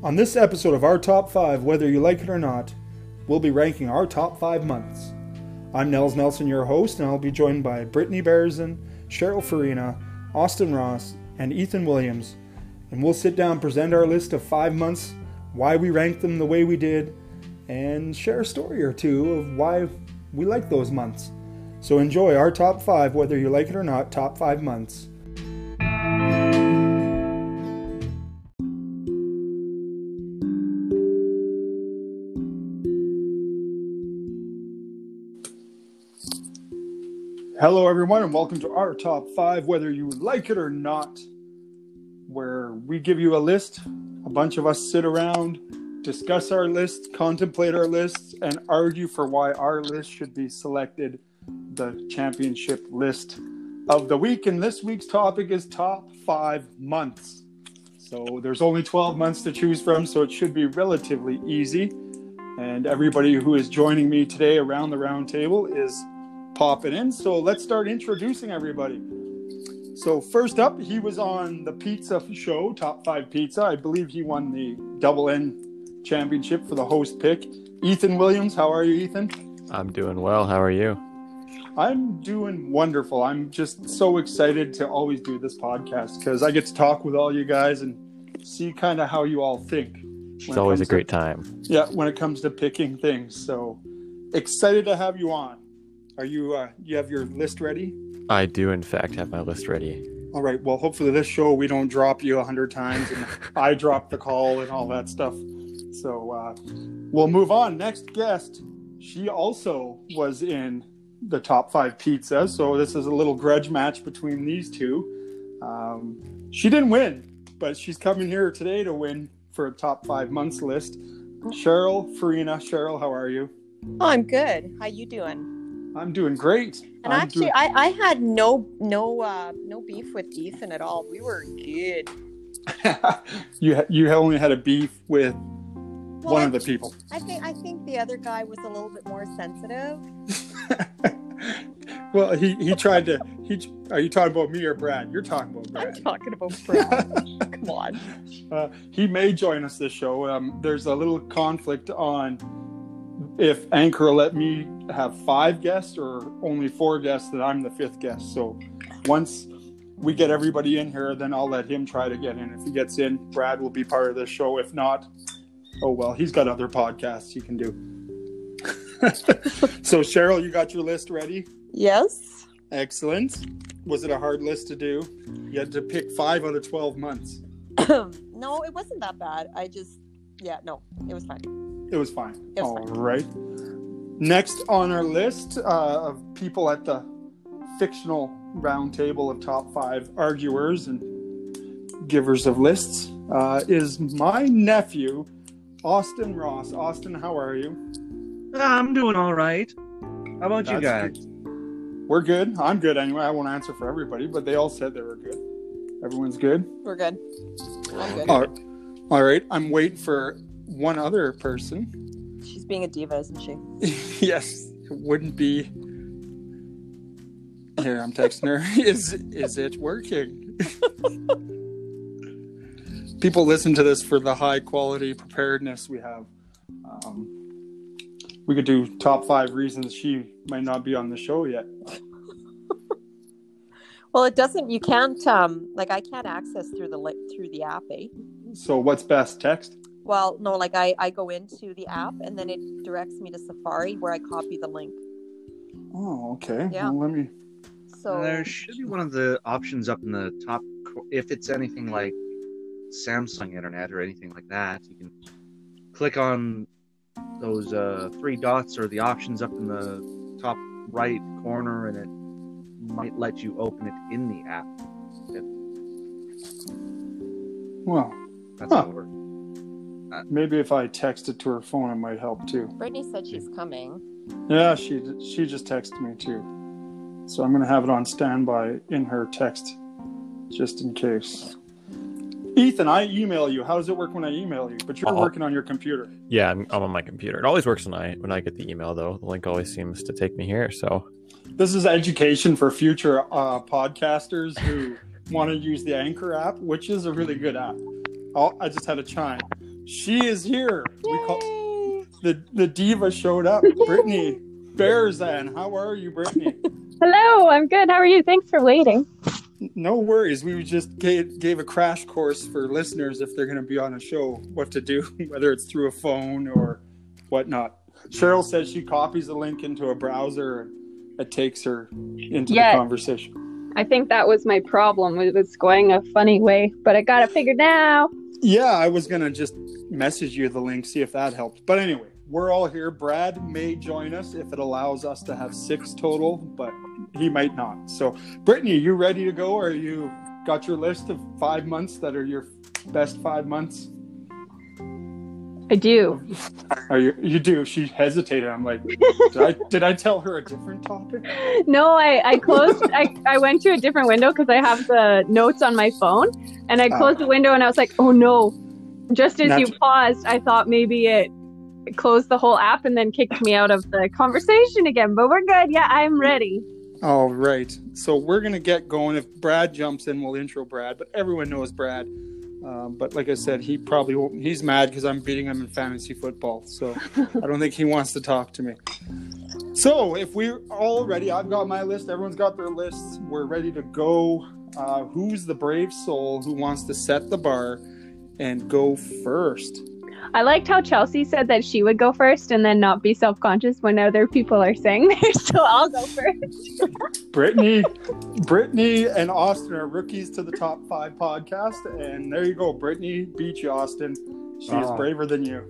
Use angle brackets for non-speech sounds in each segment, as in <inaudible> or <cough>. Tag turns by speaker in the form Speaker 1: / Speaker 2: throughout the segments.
Speaker 1: On this episode of our top five, whether you like it or not, we'll be ranking our top five months. I'm Nels Nelson, your host, and I'll be joined by Brittany Bearson, Cheryl Farina, Austin Ross, and Ethan Williams. And we'll sit down, present our list of five months, why we ranked them the way we did, and share a story or two of why we like those months. So enjoy our top five, whether you like it or not, top five months. Hello, everyone, and welcome to our top five, whether you like it or not, where we give you a list. A bunch of us sit around, discuss our list, contemplate our lists, and argue for why our list should be selected the championship list of the week. And this week's topic is top five months. So there's only 12 months to choose from, so it should be relatively easy. And everybody who is joining me today around the round table is popping in. So let's start introducing everybody. So first up, he was on the pizza show, Top Five Pizza. I believe he won the Double N championship for the host pick. Ethan Williams, how are you, Ethan?
Speaker 2: I'm doing well. How are you?
Speaker 1: I'm doing wonderful. I'm just so excited to always do this podcast because I get to talk with all you guys and see kind of how you all think.
Speaker 2: It's always a great to, time.
Speaker 1: Yeah, when it comes to picking things. So excited to have you on. Are you uh, you have your list ready?
Speaker 2: I do, in fact, have my list ready.
Speaker 1: All right. Well, hopefully this show we don't drop you a hundred times and <laughs> I drop the call and all that stuff. So uh, we'll move on. Next guest. She also was in the top five pizzas. So this is a little grudge match between these two. Um, she didn't win, but she's coming here today to win for a top five months list. Cheryl Farina. Cheryl, how are you?
Speaker 3: Oh, I'm good. How you doing?
Speaker 1: I'm doing great.
Speaker 3: And
Speaker 1: I'm
Speaker 3: actually, doing... I, I had no no uh, no beef with Ethan at all. We were good. <laughs>
Speaker 1: you you only had a beef with well, one I, of the people.
Speaker 3: I think I think the other guy was a little bit more sensitive. <laughs>
Speaker 1: well, he he tried to. He are you talking about me or Brad? You're talking about Brad.
Speaker 3: I'm talking about <laughs> Brad. Come on.
Speaker 1: Uh, he may join us this show. Um, there's a little conflict on if Anchor let me have five guests or only four guests, that I'm the fifth guest. So once we get everybody in here, then I'll let him try to get in. If he gets in, Brad will be part of the show. If not, oh well, he's got other podcasts he can do. <laughs> so Cheryl, you got your list ready?
Speaker 3: Yes.
Speaker 1: Excellent. Was it a hard list to do? You had to pick five out of twelve months. <coughs>
Speaker 3: no, it wasn't that bad. I just, yeah, no, it was fine.
Speaker 1: It was fine.
Speaker 3: It was
Speaker 1: All fine. right. Next on our list uh, of people at the fictional roundtable of top five arguers and givers of lists uh, is my nephew, Austin Ross. Austin, how are you?
Speaker 4: I'm doing all right. How about That's you guys?
Speaker 1: Good. We're good. I'm good anyway. I won't answer for everybody, but they all said they were good. Everyone's good.
Speaker 3: We're good. I'm good.
Speaker 1: All right. All right. I'm waiting for one other person. <laughs>
Speaker 3: She's being a diva, isn't she?
Speaker 1: yes, it wouldn't be. Here, I'm texting her. <laughs> is is it working? <laughs> People listen to this for the high quality preparedness we have. Um, we could do top five reasons she might not be on the show yet.
Speaker 3: well, it doesn't. You can't. Um, like I can't access through the through the app. Eh?
Speaker 1: So what's best? Text.
Speaker 3: Well, no, like I, I go into the app and then it directs me to Safari where I copy the link.
Speaker 1: Oh, okay. Yeah. Well, let me.
Speaker 4: So there should be one of the options up in the top. If it's anything like Samsung Internet or anything like that, you can click on those uh, three dots or the options up in the top right corner, and it might let you open it in the app.
Speaker 1: Well,
Speaker 4: that's huh. how it works.
Speaker 1: Maybe if I text it to her phone, it might help too.
Speaker 3: Brittany said she's coming.
Speaker 1: Yeah, she she just texted me too. So I'm gonna have it on standby in her text, just in case. Ethan, I email you. How does it work when I email you? But you're uh working on your computer.
Speaker 2: Yeah, I'm, I'm, on my computer. It always works when I when I get the email though. The link always seems to take me here. So
Speaker 1: this is education for future uh, podcasters who <laughs> want to use the Anchor app, which is a really good app. I'll, I just had a chime She is here. We call the the diva showed up. Brittany Bearzan, how are you, Brittany? <laughs>
Speaker 5: Hello, I'm good. How are you? Thanks for waiting.
Speaker 1: No worries. We just gave, gave a crash course for listeners if they're going to be on a show, what to do, <laughs> whether it's through a phone or whatnot. Cheryl says she copies the link into a browser and it takes her into the conversation.
Speaker 5: I think that was my problem. It was going a funny way, but I got it figured now.
Speaker 1: Yeah, I was to just message you the link, see if that helps. But anyway, we're all here. Brad may join us if it allows us to have six total, but he might not. So, Brittany, are you ready to go? Or you got your list of five months that are your best five months?
Speaker 5: I do.
Speaker 1: Are you? You do. She hesitated. I'm like, did I, did I tell her a different topic? <laughs>
Speaker 5: No, I, I closed, I, I went to a different window because I have the notes on my phone and I ah. closed the window and I was like, oh no. Just as you
Speaker 1: Natu-
Speaker 5: paused, I thought maybe it closed the whole app and then kicked me out of the conversation again, but we're good. Yeah, I'm ready.
Speaker 1: All right. So we're gonna get going. If Brad jumps in, we'll intro Brad. But everyone knows Brad. Um, but like I said, he probably won't. He's mad because I'm beating him in fantasy football. So I don't think he wants to talk to me. So if we're all ready, I've got my list. Everyone's got their lists. We're ready to go. Uh, who's the brave soul who wants to set the bar and go first?
Speaker 5: I liked how Chelsea said that she would go first and then not be self conscious when other people are saying <laughs> theirs. So I'll go first.
Speaker 1: Brittany, Brittany and Austin are rookies to the top five podcast, and there you go. Brittany beat you, Austin. She is
Speaker 4: Oh.
Speaker 1: braver than you.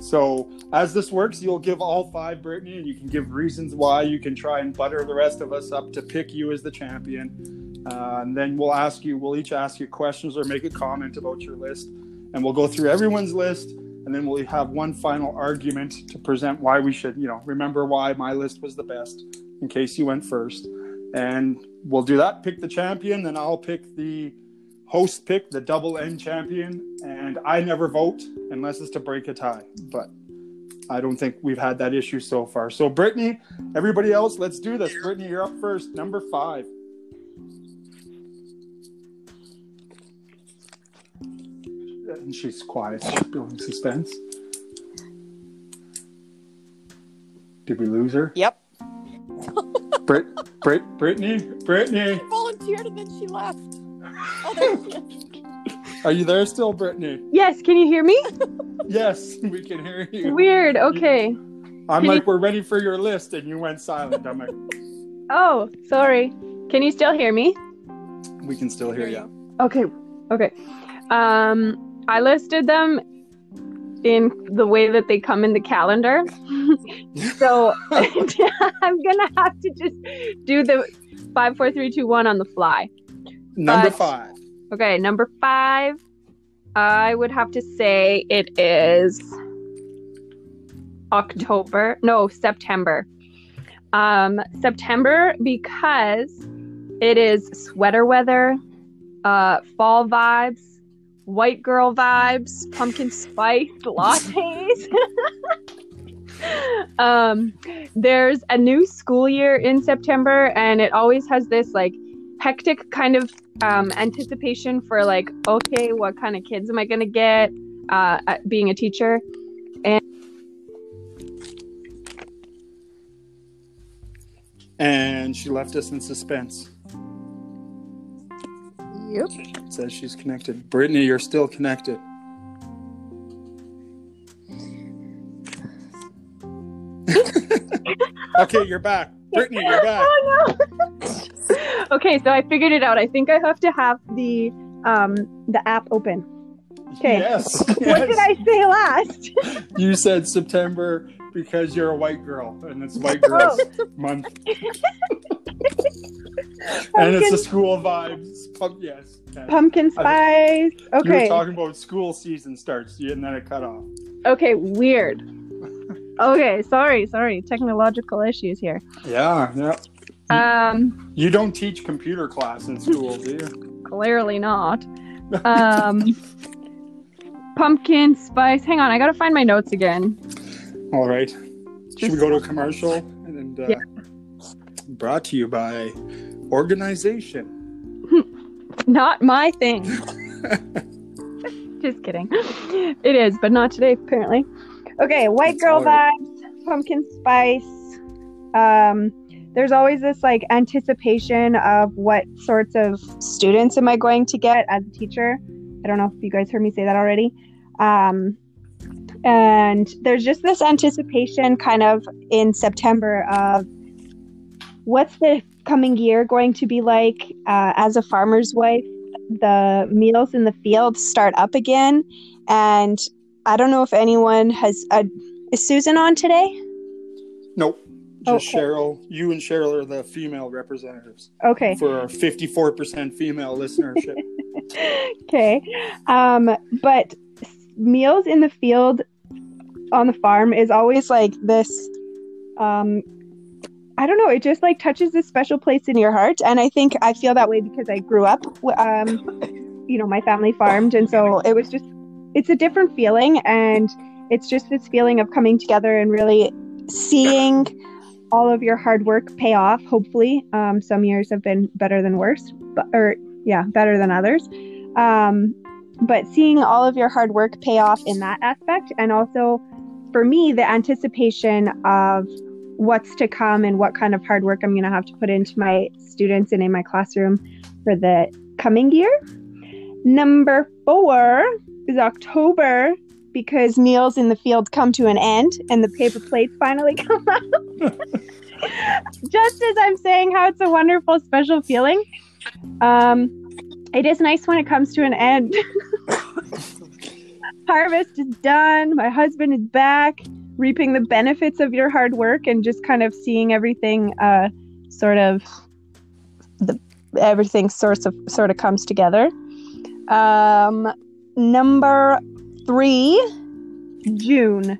Speaker 1: So as this works, you'll give all five Brittany, and you can give reasons why. You can try and butter the rest of us up to pick you as the champion, uh, and then we'll ask you. We'll each ask you questions or make a comment about your list, and we'll go through everyone's list, and then we'll have one final argument to present why we should, you know, remember why my list was the best in case you went first. And we'll do that. Pick the champion, then I'll pick the host pick, the double N champion. And I never vote unless it's to break a tie. But I don't think we've had that issue so far. So, Brittany, everybody else, let's do this. Brittany, you're up first. Number five. And she's quiet. She's building suspense. Did we lose her?
Speaker 3: Yep. <laughs>
Speaker 1: Brit, Brit, Brittany, Brittany, She
Speaker 3: Volunteered and then she left. Oh, there she is. <laughs>
Speaker 1: are you there still, Brittany?
Speaker 5: Yes, can you hear me? <laughs>
Speaker 1: Yes, we can hear you.
Speaker 5: Weird. Okay.
Speaker 1: I'm
Speaker 5: Can
Speaker 1: like,
Speaker 5: you-
Speaker 1: we're ready for your list, and you went silent. I'm like,
Speaker 5: Oh, sorry. Can you still hear me?
Speaker 1: we can still hear you.
Speaker 5: Okay. Okay. Um, I listed them in the way that they come in the calendar. <laughs> so <laughs> I'm gonna have to just do the five, four, three, two, one on the fly.
Speaker 1: Number
Speaker 5: But-
Speaker 1: five.
Speaker 5: Okay, number five. I would have to say it is October. No, September. Um, September because it is sweater weather, uh, fall vibes, white girl vibes, pumpkin spice <laughs> lattes. <laughs> um, there's a new school year in September, and it always has this like hectic kind of um, anticipation for like, okay, what kind of kids am I gonna get? Uh, at being a teacher,
Speaker 1: And she left us in suspense.
Speaker 3: Yep.
Speaker 1: It says she's connected. Brittany, you're still connected. <laughs> okay, you're back. Brittany, you're <laughs> back.
Speaker 5: Oh no! <laughs> okay, so I figured it out. I think I have to have the um the app open. Okay.
Speaker 1: Yes.
Speaker 5: What did I say last?
Speaker 1: You said September because you're a white girl, and it's White Girls
Speaker 5: Oh.
Speaker 1: Month. <laughs> and it's the school vibes. Pump, yes.
Speaker 5: Pumpkin spice.
Speaker 1: You were
Speaker 5: Okay.
Speaker 1: talking about school season starts, and then it cut off.
Speaker 5: Okay, weird. Okay, sorry, sorry. Technological issues here.
Speaker 1: Yeah, yeah.
Speaker 5: Um,
Speaker 1: You don't teach computer class in school, do you?
Speaker 5: clearly not. Um, pumpkin spice. Hang on, I gotta find my notes again.
Speaker 1: All right. Should we go to a commercial? And uh,
Speaker 5: Yeah.
Speaker 1: brought to you by organization. <laughs>
Speaker 5: Not my thing. <laughs> Just kidding. It is, but not today, apparently. Okay, white
Speaker 1: It's
Speaker 5: girl
Speaker 1: hard.
Speaker 5: vibes, pumpkin spice. Um, there's always this like anticipation of what sorts of students am I going to get as a teacher. I don't know if you guys heard me say that already. Um, and there's just this anticipation kind of in September of what's the coming year going to be like uh, as a farmer's wife the meals in the field start up again and i don't know if anyone has uh, is susan on today
Speaker 1: Nope. Just
Speaker 5: Okay.
Speaker 1: Cheryl. You and Cheryl are the female representatives
Speaker 5: okay
Speaker 1: for our 54% female listenership. <laughs>
Speaker 5: okay um but meals in the field on the farm is always like this um i don't know it just like touches this special place in your heart and i think i feel that way because i grew up um you know my family farmed and so it was just it's a different feeling and it's just this feeling of coming together and really seeing all of your hard work pay off hopefully. Um, some years have been better than worse but or yeah better than others. Um, but seeing all of your hard work pay off in that aspect and also for me the anticipation of what's to come and what kind of hard work i'm going to have to put into my students and in my classroom for the coming year number four is october because meals in the field come to an end and the paper plates finally <laughs> come out <laughs> just as i'm saying how it's a wonderful special feeling um, it is nice when it comes to an end. <laughs> Harvest is done. My husband is back, reaping the benefits of your hard work and just kind of seeing everything uh, sort of the everything sort of sort of comes together. Um, number three, June,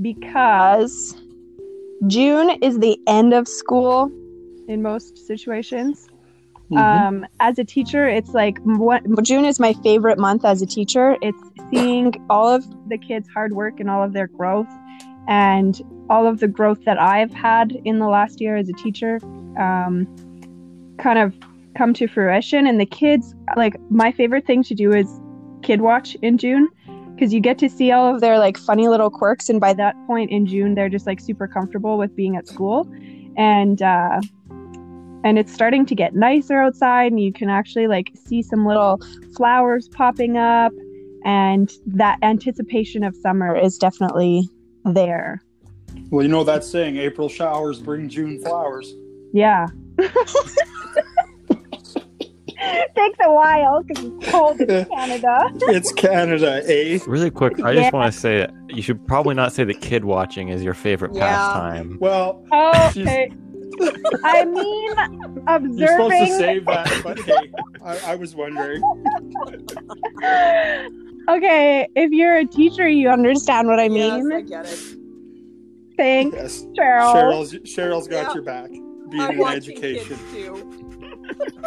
Speaker 5: because June is the end of school in most situations.
Speaker 1: Mhm.
Speaker 5: Um, as a teacher, it's like what, June is my favorite month as a teacher. It's seeing all of the kids' hard work and all of their growth, and all of the growth that I've had in the last year as a teacher, um, kind of come to fruition. And the kids, like my favorite thing to do is kid watch in June because you get to see all of their like funny little quirks, and by that point in June, they're just like super comfortable with being at school, and. Uh, and it's starting to get nicer outside and you can actually like see some little flowers popping up and that anticipation of summer is definitely there
Speaker 1: Well, you know that saying, April showers bring June flowers.
Speaker 5: yeah it <laughs> takes a while because it's cold in canada <laughs>
Speaker 1: It's Canada, eh?
Speaker 2: Really quick, I
Speaker 5: Yeah.
Speaker 2: just want to say you should probably not say that kid watching is your favorite
Speaker 3: Yeah.
Speaker 2: pastime.
Speaker 1: Well,
Speaker 5: oh okay. i mean observing.
Speaker 1: you're supposed to
Speaker 5: observing
Speaker 1: save that, <laughs> but hey, I, I was wondering.
Speaker 5: Okay if you're a teacher you understand what i mean
Speaker 3: Yes, I get it.
Speaker 5: thanks
Speaker 1: Yes.
Speaker 5: cheryl
Speaker 1: Cheryl's Cheryl's got
Speaker 3: Yeah.
Speaker 1: your back. Being
Speaker 3: I'm
Speaker 1: in education.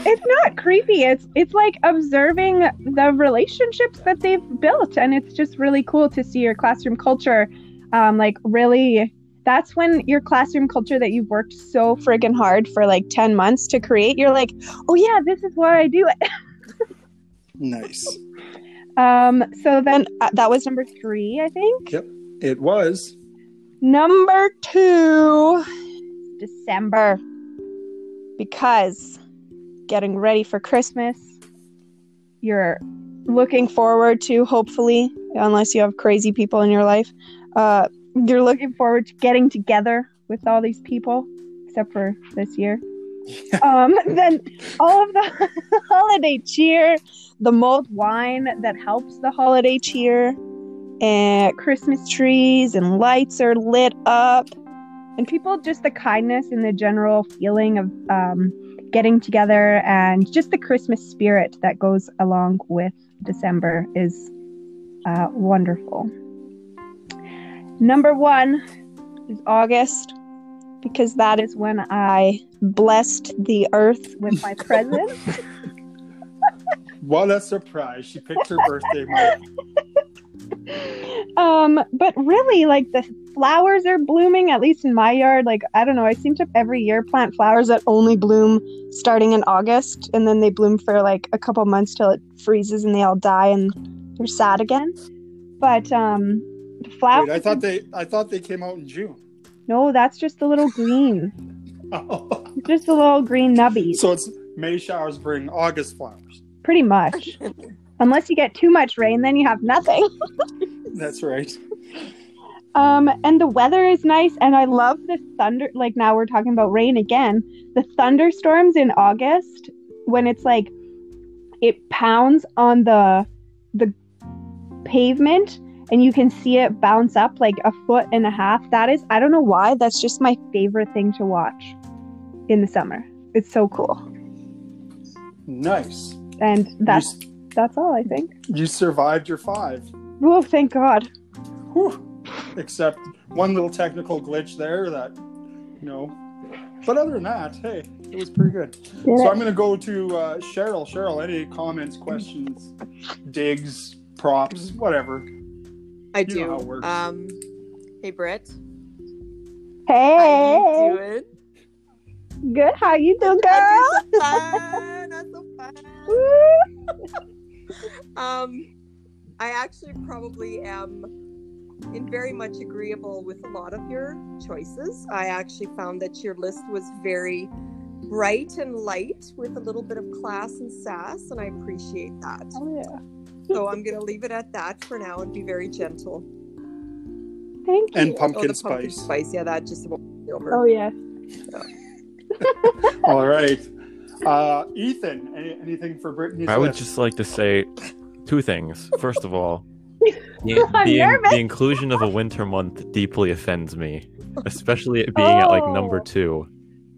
Speaker 5: it's not creepy it's it's like observing the relationships that they've built and it's just really cool to see your classroom culture um like really that's when your classroom culture that you've worked so friggin' hard for like 10 months to create you're like oh yeah this is why i do it <laughs>
Speaker 1: Nice.
Speaker 5: Um so then uh, that was number three i think Yep,
Speaker 1: It was.
Speaker 5: Number two, December. Because getting ready for Christmas, you're looking forward to, hopefully, unless you have crazy people in your life, uh, you're looking forward to getting together with all these people, except for this year. <laughs> um, then all of the <laughs> holiday cheer, the mulled wine that helps the holiday cheer, and Christmas trees and lights are lit up, and people just the kindness and the general feeling of um, getting together and just the Christmas spirit that goes along with December is uh, wonderful. Number one is August because that is when I blessed the earth with my <laughs> presence.
Speaker 1: What a surprise. She picked her birthday month.
Speaker 5: um but really like the flowers are blooming at least in my yard like i don't know i seem to every year plant flowers that only bloom starting in august and then they bloom for like a couple months till it freezes and they all die and they're sad again. But um, the flowers.
Speaker 1: Wait, I thought they I thought they came out in June.
Speaker 5: no, that's just the little green, <laughs>
Speaker 1: oh.
Speaker 5: just the little green nubbies.
Speaker 1: So it's May showers bring August flowers.
Speaker 5: Pretty much. <laughs> Unless you get too much rain, then you have nothing. <laughs>
Speaker 1: That's right.
Speaker 5: Um, and the weather is nice, and I love the thunder. Like now we're talking about rain again. The thunderstorms in August, when it's like it pounds on the the pavement, and you can see it bounce up like a foot and a half. That is, I don't know why. That's just my favorite thing to watch in the summer. It's so cool,
Speaker 1: Nice.
Speaker 5: And that's
Speaker 1: s-
Speaker 5: that's all I think.
Speaker 1: you survived your five.
Speaker 5: Oh, thank God.
Speaker 1: Whew. Except one little technical glitch there that, you know. But other than that, hey, it was pretty good. So I'm going to go to uh, Cheryl. Cheryl, any comments, questions, digs, props, whatever?
Speaker 3: I
Speaker 1: You know how it
Speaker 3: do.
Speaker 1: works.
Speaker 3: Um, hey, Britt.
Speaker 5: Hey,
Speaker 3: How you doing?
Speaker 5: good. How you doing, girl?
Speaker 3: I'm so fun. I'm so fun.
Speaker 5: Woo. <laughs>
Speaker 3: Um, I actually probably am in very much agreeable with a lot of your choices. I actually found that your list was very bright and light with a little bit of class and sass, and I appreciate that.
Speaker 5: Oh yeah.
Speaker 3: So I'm going to leave it at that for now and be very gentle.
Speaker 5: Thank you.
Speaker 1: And
Speaker 3: oh,
Speaker 1: pumpkin
Speaker 3: pumpkin
Speaker 1: spice.
Speaker 3: spice. Yeah, that just won't be over.
Speaker 5: Oh yeah. <laughs>
Speaker 1: All right. Uh, Ethan, any, anything for Brittany?
Speaker 2: I would
Speaker 1: list?
Speaker 2: just like to say two things. First of all, <laughs> the,
Speaker 5: I'm
Speaker 2: the, the inclusion of a winter month deeply offends me, especially it being at like number
Speaker 5: Oh.
Speaker 2: two.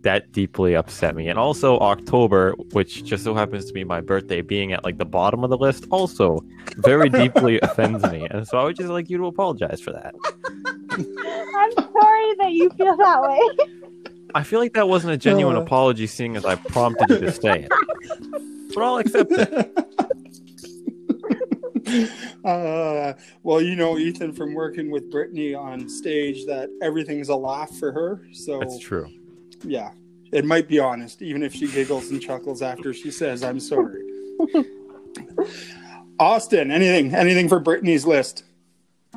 Speaker 2: That deeply upset me. And also October, which just so happens to be my birthday, being at like the bottom of the list, also very deeply <laughs> offends me. And so I would just like you to apologize for that.
Speaker 5: I'm sorry that you feel that way.
Speaker 2: I feel like that wasn't a genuine
Speaker 1: Uh.
Speaker 2: apology, seeing as I prompted you to say it. <laughs> But I'll accept it. <laughs>
Speaker 1: uh, well, you know, Ethan, from working with Brittany on stage, that everything's a laugh for her. So
Speaker 2: That's true.
Speaker 1: yeah, it might be honest, even if she giggles and chuckles after she says, "I'm sorry." <laughs> Austin, anything, anything for Brittany's list?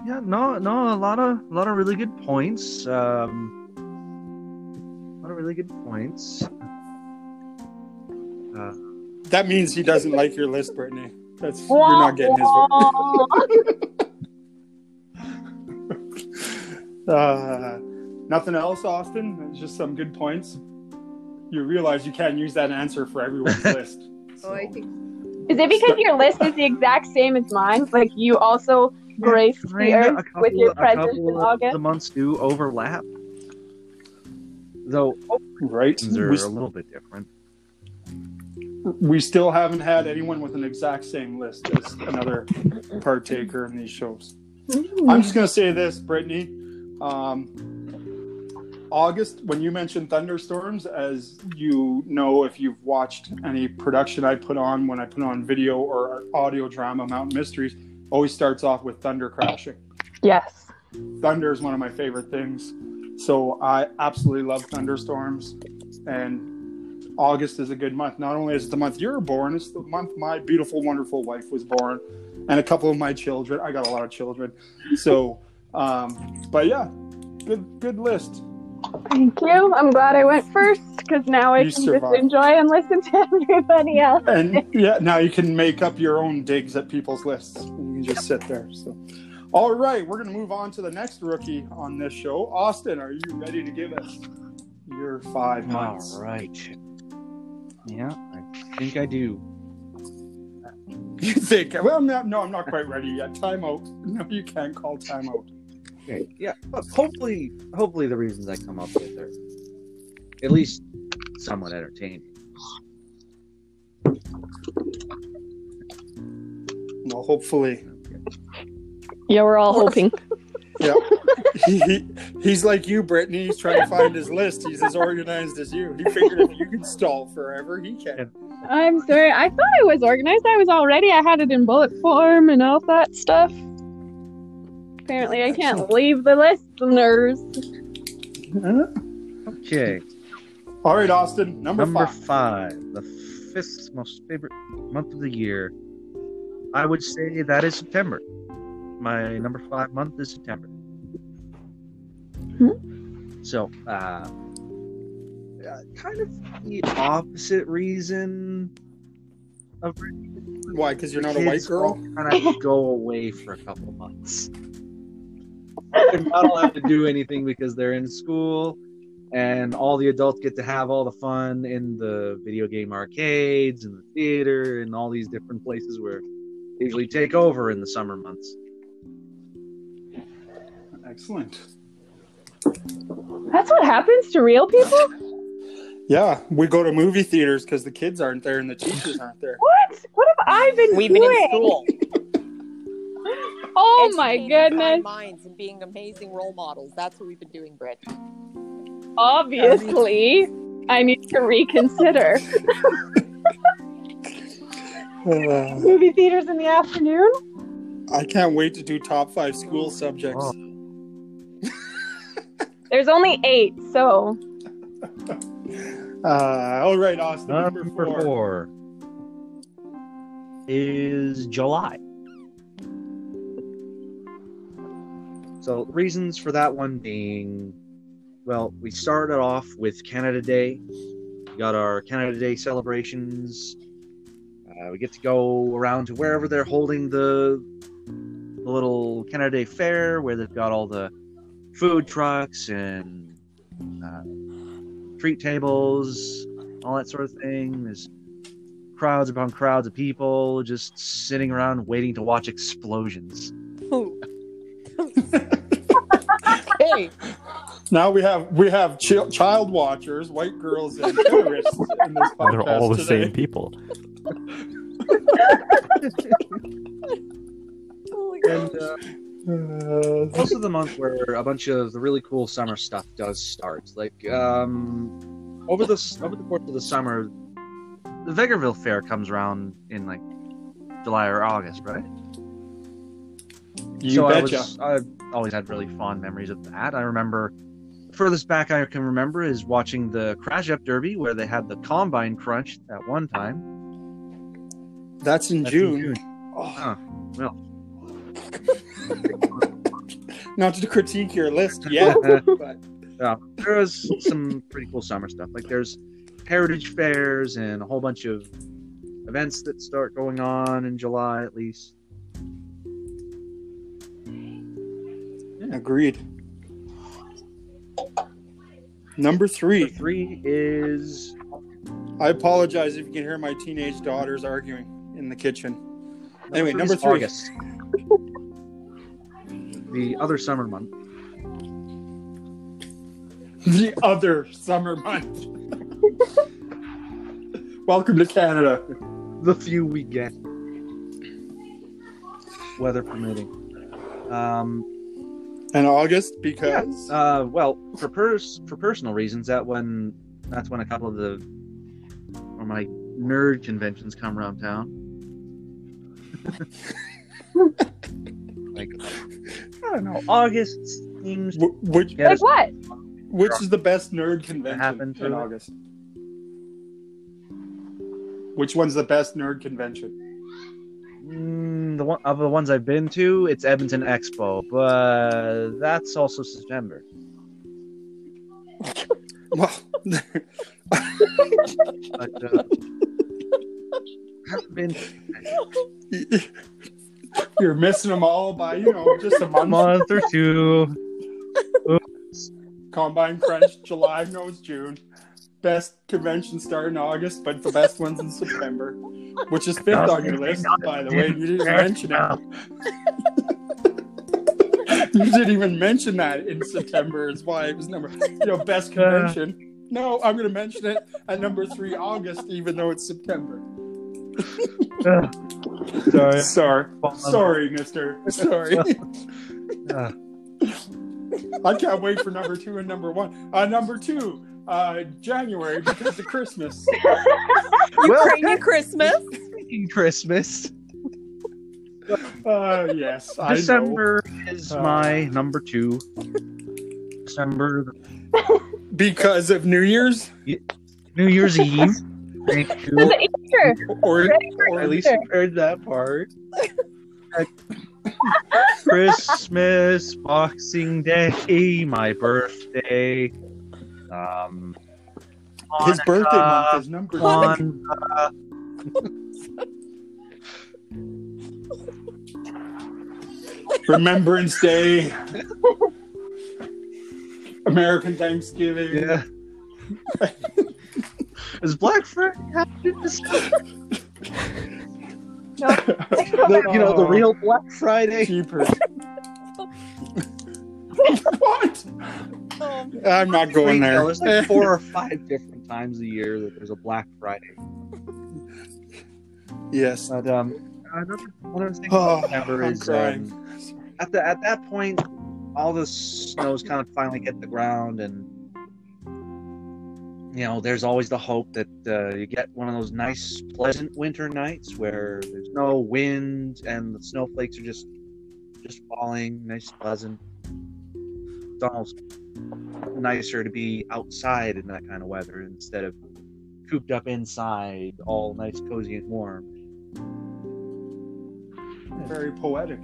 Speaker 4: Yeah, no, no, a lot of, a lot of really good points. Um, a lot of really good points. Uh,
Speaker 1: That means he doesn't like your list, Brittany. That's you're not getting his vote. <laughs> Uh, nothing else, Austin. It's just some good points. You realize you can't use that answer for everyone's <laughs> list.
Speaker 3: Oh, I think
Speaker 5: Is it because your list is the exact same as mine? Like you also graced the earth
Speaker 4: a couple,
Speaker 5: with your
Speaker 4: a
Speaker 5: presence
Speaker 4: couple
Speaker 5: in
Speaker 4: of
Speaker 5: August?
Speaker 4: The months do overlap, though
Speaker 1: right.
Speaker 4: options are
Speaker 1: We,
Speaker 4: a little bit different.
Speaker 1: we still haven't had anyone with an exact same list as another partaker in these shows. I'm just going to say this, Brittany. Um, August, when you mentioned thunderstorms, as you know, if you've watched any production I put on when I put on video or audio drama, Mountain Mysteries, always starts off with thunder crashing.
Speaker 5: Yes.
Speaker 1: Thunder is one of my favorite things. So I absolutely love thunderstorms. And August is a good month. Not only is it the month you were born, it's the month my beautiful, wonderful wife was born, and a couple of my children. I got a lot of children. So, um, but yeah, good good list.
Speaker 5: Thank you. I'm glad I went first because now I
Speaker 1: You
Speaker 5: can just enjoy and listen to <laughs> everybody else.
Speaker 1: And yeah, now you can make up your own digs at people's lists. You can just sit there. So, all right, we're gonna move on to the next rookie on this show. Austin, are you ready to give us your five months?
Speaker 4: All right. Yeah, I think I do. <laughs>
Speaker 1: You think? Well, I'm not, no, I'm not quite ready yet. Timeout. <laughs> No, you can't call timeout.
Speaker 4: Okay. Yeah. But hopefully, hopefully the reasons I come up with are at least somewhat entertaining.
Speaker 1: Well, hopefully.
Speaker 5: Yeah, we're all hoping. <laughs>
Speaker 1: Yeah. he, he, he's like you, Brittany. He's trying to find his list. He's as organized as you. He figured if you can stall forever, he can.
Speaker 5: I'm sorry. I thought I was organized. I was already. I had it in bullet form and all that stuff. Apparently, I can't leave the listeners.
Speaker 4: Okay.
Speaker 1: All right, Austin. Number,
Speaker 4: Number
Speaker 1: five.
Speaker 4: five, the fifth most favorite month of the year. I would say that is September. My number five month is September. So, uh, kind of the opposite reason of
Speaker 1: Why? Because you're not a white girl.
Speaker 4: all Kind of <laughs> go away for a couple months. They're not allowed to do anything because they're in school, and all the adults get to have all the fun in the video game arcades and the theater and all these different places where they usually take over in the summer months.
Speaker 1: Excellent.
Speaker 5: That's what happens to real people?
Speaker 1: Yeah, we go to movie theaters because the kids aren't there and the teachers aren't there.
Speaker 5: What? What have I been doing?
Speaker 3: We've been in school. <laughs>
Speaker 5: Oh my
Speaker 3: Educating our
Speaker 5: goodness.
Speaker 3: minds and being amazing role models. That's what we've been doing, Britt.
Speaker 5: Obviously, I need to reconsider. <laughs>
Speaker 1: Uh,
Speaker 5: Movie theaters in the afternoon?
Speaker 1: I can't wait to do top five school subjects.
Speaker 5: There's only eight, so <laughs>
Speaker 1: Uh, all right, Austin.
Speaker 4: Number
Speaker 1: Number four.
Speaker 4: four is July. So reasons for that one being, well, we started off with Canada Day. We got our Canada Day celebrations. Uh, we get to go around to wherever they're holding the, the little Canada Day fair, where they've got all the food trucks and uh, treat tables, all that sort of thing. There's crowds upon crowds of people just sitting around waiting to watch explosions. <laughs>
Speaker 3: Hey,
Speaker 1: Now we have we have chi- child watchers, white girls, and terrorists in this podcast <laughs>
Speaker 2: They're all the
Speaker 1: today.
Speaker 2: same people.
Speaker 3: oh <laughs> my
Speaker 4: And uh,
Speaker 1: Uh,
Speaker 4: also the month where a bunch of the really cool summer stuff does start. Like um, over the over the course of the summer, the Vegreville Fair comes around in like July or August, right?
Speaker 1: you
Speaker 4: so I
Speaker 1: betcha.
Speaker 4: was I've always had really fond memories of that. I remember the furthest back I can remember is watching the Crash Up Derby where they had the Combine Crunch at one time.
Speaker 1: That's in
Speaker 4: That's in
Speaker 1: June.
Speaker 4: June.
Speaker 1: Oh,
Speaker 4: Oh, well.
Speaker 1: Not to critique your list <laughs> yet, but
Speaker 4: Yeah, there was some pretty cool summer stuff. Like there's heritage fairs and a whole bunch of events that start going on in July at least.
Speaker 1: agreed. Number
Speaker 4: Number
Speaker 1: three.
Speaker 4: three is
Speaker 1: I apologize if you can hear my teenage daughters arguing in the kitchen. Anyway, number three.
Speaker 4: August. <laughs> the other summer month.
Speaker 1: The other summer month. <laughs> Welcome to Canada.
Speaker 4: The few we get. Weather permitting. Um,
Speaker 1: And August because
Speaker 4: uh, well, for pers- for personal reasons, that when that's when a couple of the or my nerd conventions come around town. <laughs> <laughs> like I don't know, August seems to
Speaker 1: w- which
Speaker 5: like
Speaker 4: us
Speaker 5: what?
Speaker 1: which is the best nerd convention
Speaker 4: happened to
Speaker 1: in? August? Which one's the best nerd convention?
Speaker 4: Mm, the one of the ones I've been to, it's Edmonton Expo, but that's also September. <laughs>
Speaker 1: Well,
Speaker 4: But uh, <laughs> haven't been <laughs>
Speaker 1: you're missing them all by you know just a
Speaker 4: a
Speaker 1: month.
Speaker 4: month or two.
Speaker 1: Combine Crunch, July, no, it's June. Best convention start in August, but the best one's in September, which is fifth on your list, by the way. You didn't mention it. <laughs> you didn't even mention that in September, is why it was number, you know, best uh. convention. No, I'm going to mention it at number three, August, even though it's September. Uh.
Speaker 4: Sorry. <laughs>
Speaker 1: Sorry. Sorry, mister. Sorry.
Speaker 4: Uh, <laughs>
Speaker 1: I can't wait for number two and number one. Uh, number two, uh, January because of Christmas. <laughs>
Speaker 3: Ukrainian Christmas.
Speaker 4: speaking Christmas.
Speaker 1: Uh, yes, I know.
Speaker 4: December is
Speaker 1: Uh,
Speaker 4: my number two. December,
Speaker 1: because of New Year's.
Speaker 4: New Year's Eve. Thank <laughs> you.
Speaker 5: The Sure.
Speaker 1: Or, or
Speaker 4: At least you heard that part. <laughs> Christmas, Boxing Day, my birthday. Um,
Speaker 1: his birthday month is number
Speaker 4: one.
Speaker 1: Remembrance Day. American Thanksgiving.
Speaker 4: Yeah. <laughs> Is Black Friday happening <laughs> this The- you know, the real Black Friday.
Speaker 1: Jeepers. <laughs> what?
Speaker 3: Um,
Speaker 1: I'm not going there.
Speaker 4: There's like four or <laughs> five different times a year that there's a Black Friday.
Speaker 1: yes.
Speaker 4: But um, another one of the things
Speaker 1: Oh,
Speaker 4: to remember
Speaker 1: I'm
Speaker 4: is
Speaker 1: crying.
Speaker 4: um, at the at that point, all the snow's kind of finally hit the ground, and you know, there's always the hope that uh, you get one of those nice, pleasant winter nights where there's no wind and the snowflakes are just just falling, nice, pleasant. It's almost nicer to be outside in that kind of weather instead of cooped up inside, all nice, cozy, and warm.
Speaker 1: Very poetic.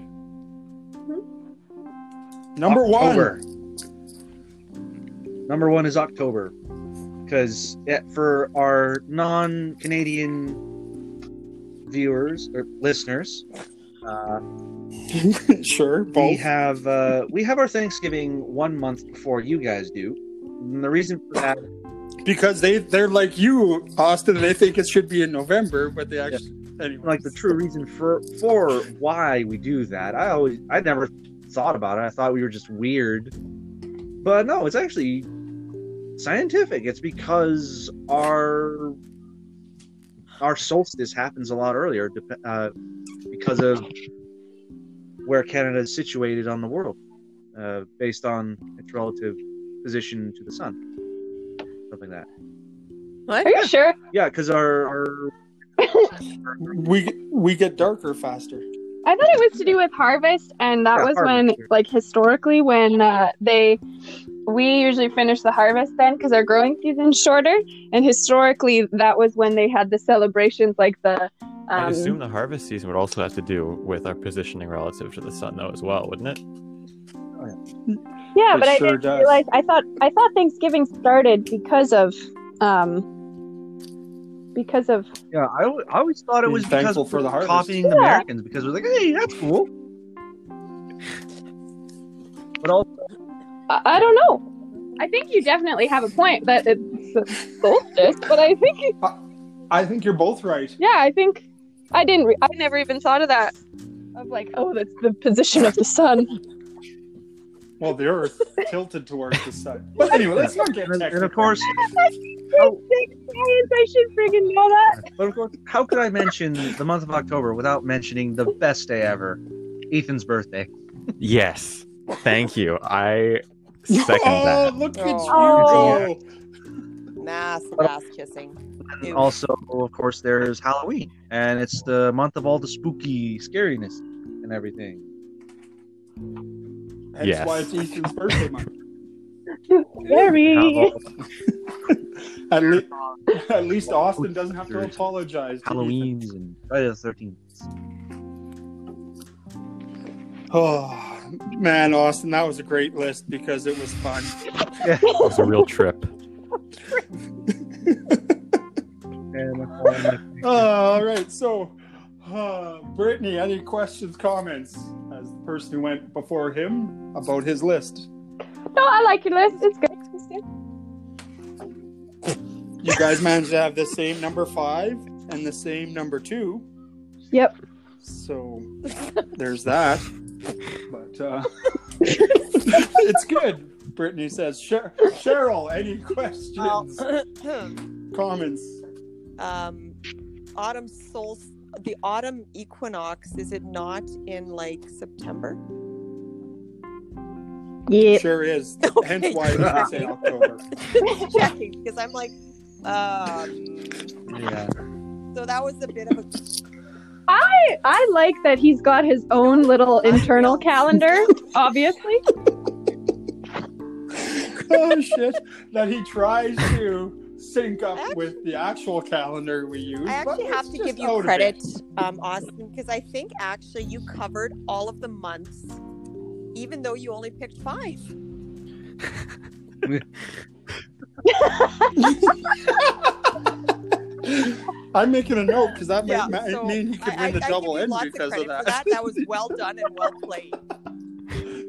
Speaker 1: Number
Speaker 4: October.
Speaker 1: one.
Speaker 4: Number one is October, because for our non-Canadian viewers or listeners, uh, <laughs>
Speaker 1: sure,
Speaker 4: we have uh, we have our Thanksgiving one month before you guys do. And the reason for that,
Speaker 1: because they they're like you, Austin. They think it should be in November, but they actually anyway.
Speaker 4: like the true reason for for why we do that, I always I never thought about it. I thought we were just weird, but no, it's actually scientific. It's because our our solstice happens a lot earlier, dep- uh, because of where Canada is situated on the world, uh, based on its relative position to the sun, something like that.
Speaker 3: what?
Speaker 5: Are you sure?
Speaker 4: Yeah, because our, our <laughs>
Speaker 1: we we get darker faster.
Speaker 5: I thought it was to do with harvest, and that
Speaker 4: Yeah,
Speaker 5: was
Speaker 4: harvest,
Speaker 5: when, like, historically, when uh, they, we usually finish the harvest then because our growing season's shorter, and historically, that was when they had the celebrations, like the.
Speaker 2: I
Speaker 5: Um,
Speaker 2: assume the harvest season would also have to do with our positioning relative to the sun, though, as well, wouldn't it?
Speaker 5: yeah,
Speaker 1: It
Speaker 5: but I didn't
Speaker 1: does.
Speaker 5: realize. I thought I thought Thanksgiving started because of, um, because of.
Speaker 4: Yeah, I, I always thought it was because
Speaker 1: thankful for the
Speaker 4: we're
Speaker 1: harvest.
Speaker 4: copying the
Speaker 5: Yeah.
Speaker 4: Americans because we're like, hey, that's cool. But also,
Speaker 5: I, I don't know. I think you definitely have a point that it's solstice, but I think
Speaker 1: I think you're both right.
Speaker 5: Yeah, I think I didn't. Re- I never even thought of that. Of like, oh, that's the position of the sun. <laughs>
Speaker 1: Well, the Earth tilted towards the sun. <laughs> But anyway, let's not get
Speaker 4: and, and of course, <laughs>
Speaker 5: Oh. Science, I should freaking know that.
Speaker 4: but of course, how could I mention the month of October without mentioning the best day ever, Ethan's birthday?
Speaker 2: Yes. Thank you. I second
Speaker 1: oh,
Speaker 2: that.
Speaker 1: look at
Speaker 5: Oh.
Speaker 1: you go.
Speaker 3: Mass ass kissing.
Speaker 4: And
Speaker 3: Ew.
Speaker 4: also, of course, there's Halloween, and it's the month of all the spooky scariness and everything.
Speaker 1: That's
Speaker 2: Yes.
Speaker 1: why it's Ethan's birthday month. <laughs>
Speaker 5: Very. <laughs>
Speaker 1: At, le- at least Austin doesn't have to apologize. to
Speaker 4: Halloween's and Friday the Thirteenth. <sighs>
Speaker 1: Oh man, Austin, that was a great list because it was fun.
Speaker 2: It was a real trip.
Speaker 4: And <laughs>
Speaker 1: Uh, all right, so uh, Brittany, any questions, comments as the person who went before him about his list?
Speaker 5: No, I like your list. It's good. It's good.
Speaker 1: You guys managed to have the same number five and the same number two.
Speaker 5: Yep.
Speaker 1: So there's that. But uh, <laughs> it's good. Brittany says, Sher- Cheryl, any questions,
Speaker 3: Well, <clears throat>
Speaker 1: comments?
Speaker 3: um, autumn sol the autumn equinox is it not in like September?
Speaker 5: Yeah.
Speaker 1: Sure is. <laughs> Hence why I say <laughs> October.
Speaker 3: Checking because I'm like, um,
Speaker 4: yeah,
Speaker 3: so that was a bit of a
Speaker 5: I I like that he's got his own little <laughs> internal calendar. <laughs> Obviously.
Speaker 1: oh shit! That he tries to <laughs> sync up
Speaker 3: I
Speaker 1: with the actual calendar we use.
Speaker 3: I
Speaker 1: but
Speaker 3: actually have to give you credit, um, Austin, because I think actually you covered all of the months, even though you only picked five.
Speaker 1: I'm making a note because that
Speaker 3: Yeah,
Speaker 1: might
Speaker 3: so
Speaker 1: mean he could
Speaker 3: I,
Speaker 1: win the
Speaker 3: I, I
Speaker 1: double
Speaker 3: give
Speaker 1: end
Speaker 3: lots of
Speaker 1: because of that.
Speaker 3: that. That was well done and well played. <laughs>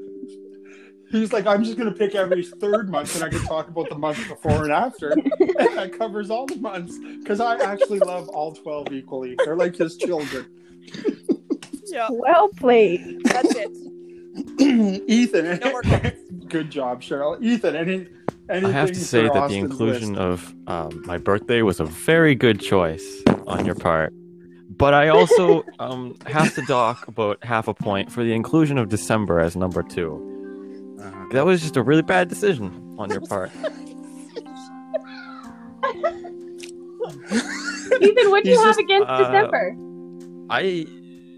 Speaker 1: He's like, I'm just going to pick every third month and I can talk about the month before and after. <laughs> and that covers all the months because I actually love all 12 equally. They're like his children.
Speaker 3: Yeah,
Speaker 5: Well played.
Speaker 3: that's it. <clears throat>
Speaker 1: Ethan,
Speaker 3: No more comments. <laughs>
Speaker 1: good job, Cheryl. Ethan, any anything
Speaker 2: I have to say that the inclusion
Speaker 1: list?
Speaker 2: of um, my birthday was a very good choice on your part. But I also <laughs> um, have to dock about half a point for the inclusion of December as number two.
Speaker 4: Uh-huh.
Speaker 2: That was just a really bad decision on your part. <laughs>
Speaker 5: Ethan, what do you
Speaker 1: He's
Speaker 5: have against
Speaker 2: uh,
Speaker 5: December?
Speaker 2: I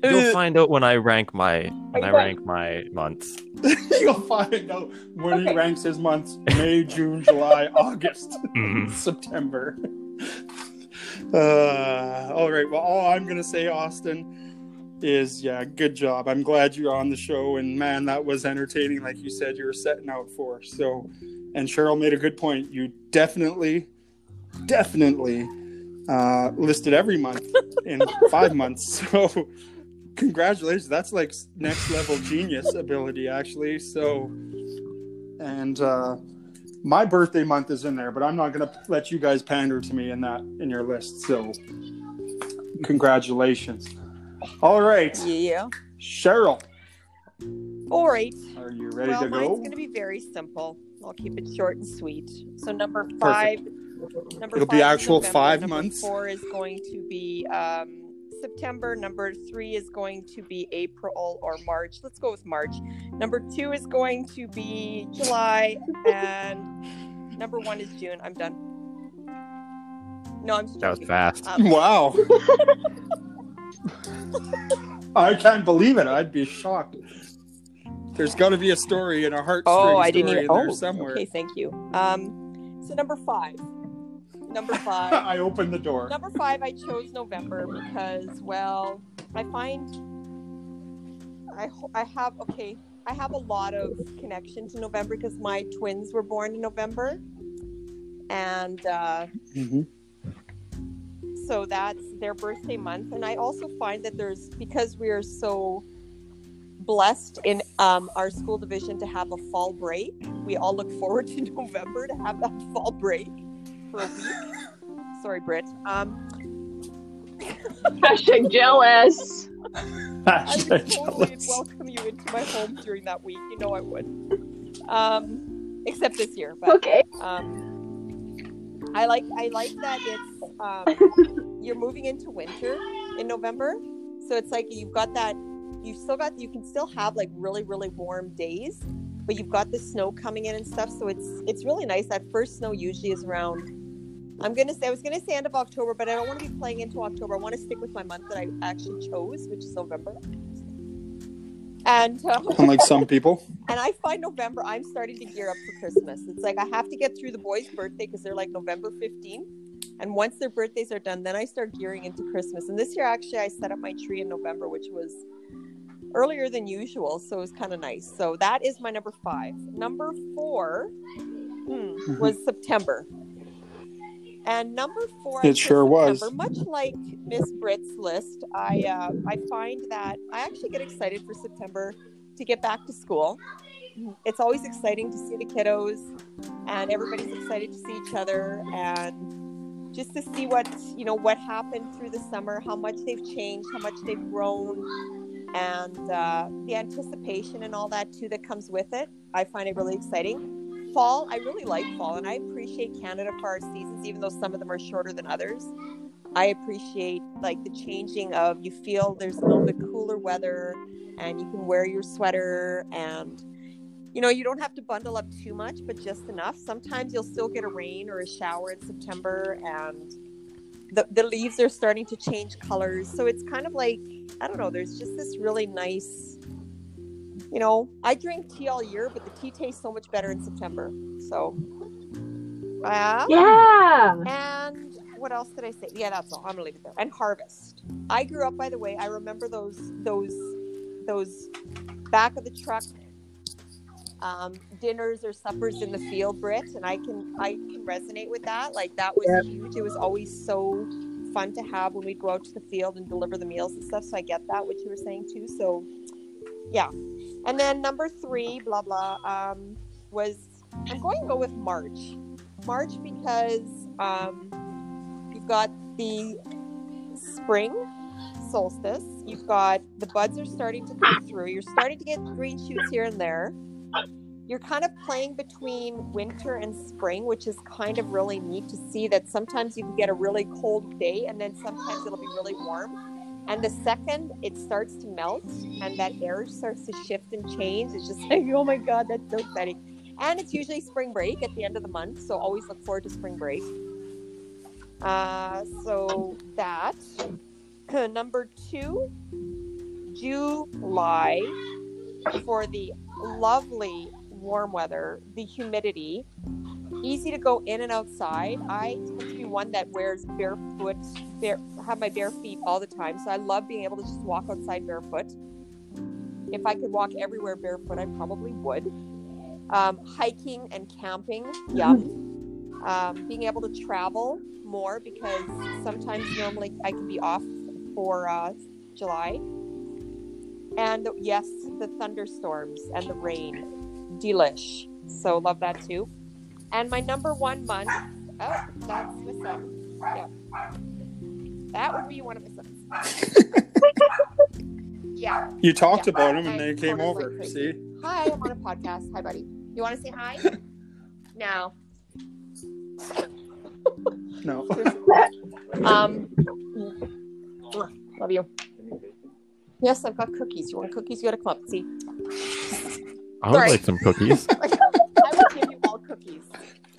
Speaker 2: you'll find out when I rank my when I rank my months. <laughs>
Speaker 1: You'll find out when he ranks his months May, June, July, <laughs> August, <laughs>
Speaker 2: Mhm.
Speaker 1: September. Uh, all right. Well, all I'm going to say, Austin, is yeah, good job. I'm glad you're on the show. And man, that was entertaining, like you said, you were setting out for. So, and Cheryl made a good point. You definitely, definitely uh, listed every month in five months. So, congratulations. That's like next level genius ability, actually. So, and uh, my birthday month is in there, but I'm not going to let you guys pander to me in that in your list. So, congratulations. All right,
Speaker 3: Yeah.
Speaker 1: Cheryl,
Speaker 3: All right.
Speaker 1: are you ready
Speaker 3: well,
Speaker 1: to go mine's
Speaker 3: going to be very simple. I'll keep it short and sweet. So number five. Number
Speaker 1: It'll
Speaker 3: five
Speaker 1: be actual
Speaker 3: November.
Speaker 1: five months.
Speaker 3: Four is going to be um, September. Number three is going to be April or March. Let's go with March. Number two is going to be July, and number one is June. I'm done. No, I'm just
Speaker 2: That was
Speaker 3: joking.
Speaker 2: fast.
Speaker 3: Um, <laughs>
Speaker 1: Wow. <laughs> I can't believe it. I'd be shocked. There's got to be a story in a heartstring
Speaker 3: Oh, I
Speaker 1: story
Speaker 3: didn't even.
Speaker 1: in there
Speaker 3: Oh,
Speaker 1: somewhere.
Speaker 3: okay. Thank you. Um, so number five. Number <laughs> five.
Speaker 1: I opened the door.
Speaker 3: Number five, I chose November because, well, I find I I have okay, I have a lot of connection to November because my twins were born in November, and uh,
Speaker 1: Mhm.
Speaker 3: so that's their birthday month. And I also find that there's because we are so blessed in um, our school division to have a fall break. We all look forward to <laughs> November to have that fall break for a week. <laughs> Sorry, Britt. Um,
Speaker 5: Hashtag jealous. <laughs>
Speaker 3: I
Speaker 1: Hashtag
Speaker 3: would totally
Speaker 1: jealous.
Speaker 3: welcome you into my home during that week. You know I would. Um, except this year, but
Speaker 5: Okay.
Speaker 3: um, I like I like that it's um, <laughs> you're moving into winter in November, so it's like you've got that you still got you can still have like really really warm days, but you've got the snow coming in and stuff. So it's it's really nice. That first snow usually is around. I'm gonna say I was gonna say end of October, but I don't want to be playing into October. I want to stick with my month that I actually chose, which is November. And uh, <laughs>
Speaker 1: Unlike some people.
Speaker 3: and I find November, I'm starting to gear up for Christmas. It's like I have to get through the boys' birthday because they're like November 15th. And once their birthdays are done, then I start gearing into Christmas. And this year, actually, I set up my tree in November, which was earlier than usual. So it was kind of nice. So that is my number five. Number four hmm, was September. And number four,
Speaker 1: It sure was.
Speaker 3: Much like Miss Britt's list, I uh, I find that I actually get excited for September to get back to school. It's always exciting to see the kiddos, and everybody's excited to see each other, and just to see what you know what happened through the summer, how much they've changed, how much they've grown, and uh, the anticipation and all that too that comes with it. I find it really exciting. Fall, I really like fall, and I appreciate Canada for our seasons, even though some of them are shorter than others. I appreciate like the changing of you feel there's a little bit cooler weather, and you can wear your sweater, and you know you don't have to bundle up too much, but just enough. Sometimes you'll still get a rain or a shower in September, and the the leaves are starting to change colors, so it's kind of like I don't know. There's just this really nice you know, I drink tea all year, but the tea tastes so much better in September. So Uh,
Speaker 5: Yeah.
Speaker 3: And what else did I say? Yeah, that's all. I'm gonna leave it there. And harvest. I grew up, by the way. I remember those those those back of the truck um, dinners or suppers in the field, Brit, and I can I can resonate with that. Like that was
Speaker 5: Yep.
Speaker 3: huge. It was always so fun to have when we'd go out to the field and deliver the meals and stuff. So I get that what you were saying too. So yeah. And then number three, blah blah, um, was I'm going to go with March. March because um, you've got the spring solstice. You've got the buds are starting to come through. You're starting to get green shoots here and there. You're kind of playing between winter and spring, which is kind of really neat to see that sometimes you can get a really cold day and then sometimes it'll be really warm. And the second it starts to melt and that air starts to shift and change, it's just <laughs> like, oh my God, that's so exciting. And it's usually spring break at the end of the month, so always look forward to spring break. Uh, so that. <clears throat> Number two, July for the lovely warm weather, the humidity, easy to go in and outside. I tend to be one that wears barefoot, bare, have my bare feet all the time, so I love being able to just walk outside barefoot. If I could walk everywhere barefoot, I probably would. Um, hiking and camping, yum. <laughs> Um, being able to travel more because sometimes normally I can be off for uh, July. And yes, the thunderstorms and the rain. Delish. So love that too. And my number one month. Oh, that's my son. Yeah. That would be one of my sons. <laughs> yeah.
Speaker 1: You talked
Speaker 3: Yeah,
Speaker 1: about him
Speaker 3: I
Speaker 1: and they came over.
Speaker 3: crazy.
Speaker 1: See?
Speaker 3: Hi, I'm on a podcast. Hi, buddy. You want to say hi? <laughs> no.
Speaker 1: No. <laughs>
Speaker 3: Um, love you. Yes, I've got cookies. You want cookies? You got to come up. See,
Speaker 2: I would
Speaker 3: Sorry.
Speaker 2: like some cookies.
Speaker 3: I will give you all cookies.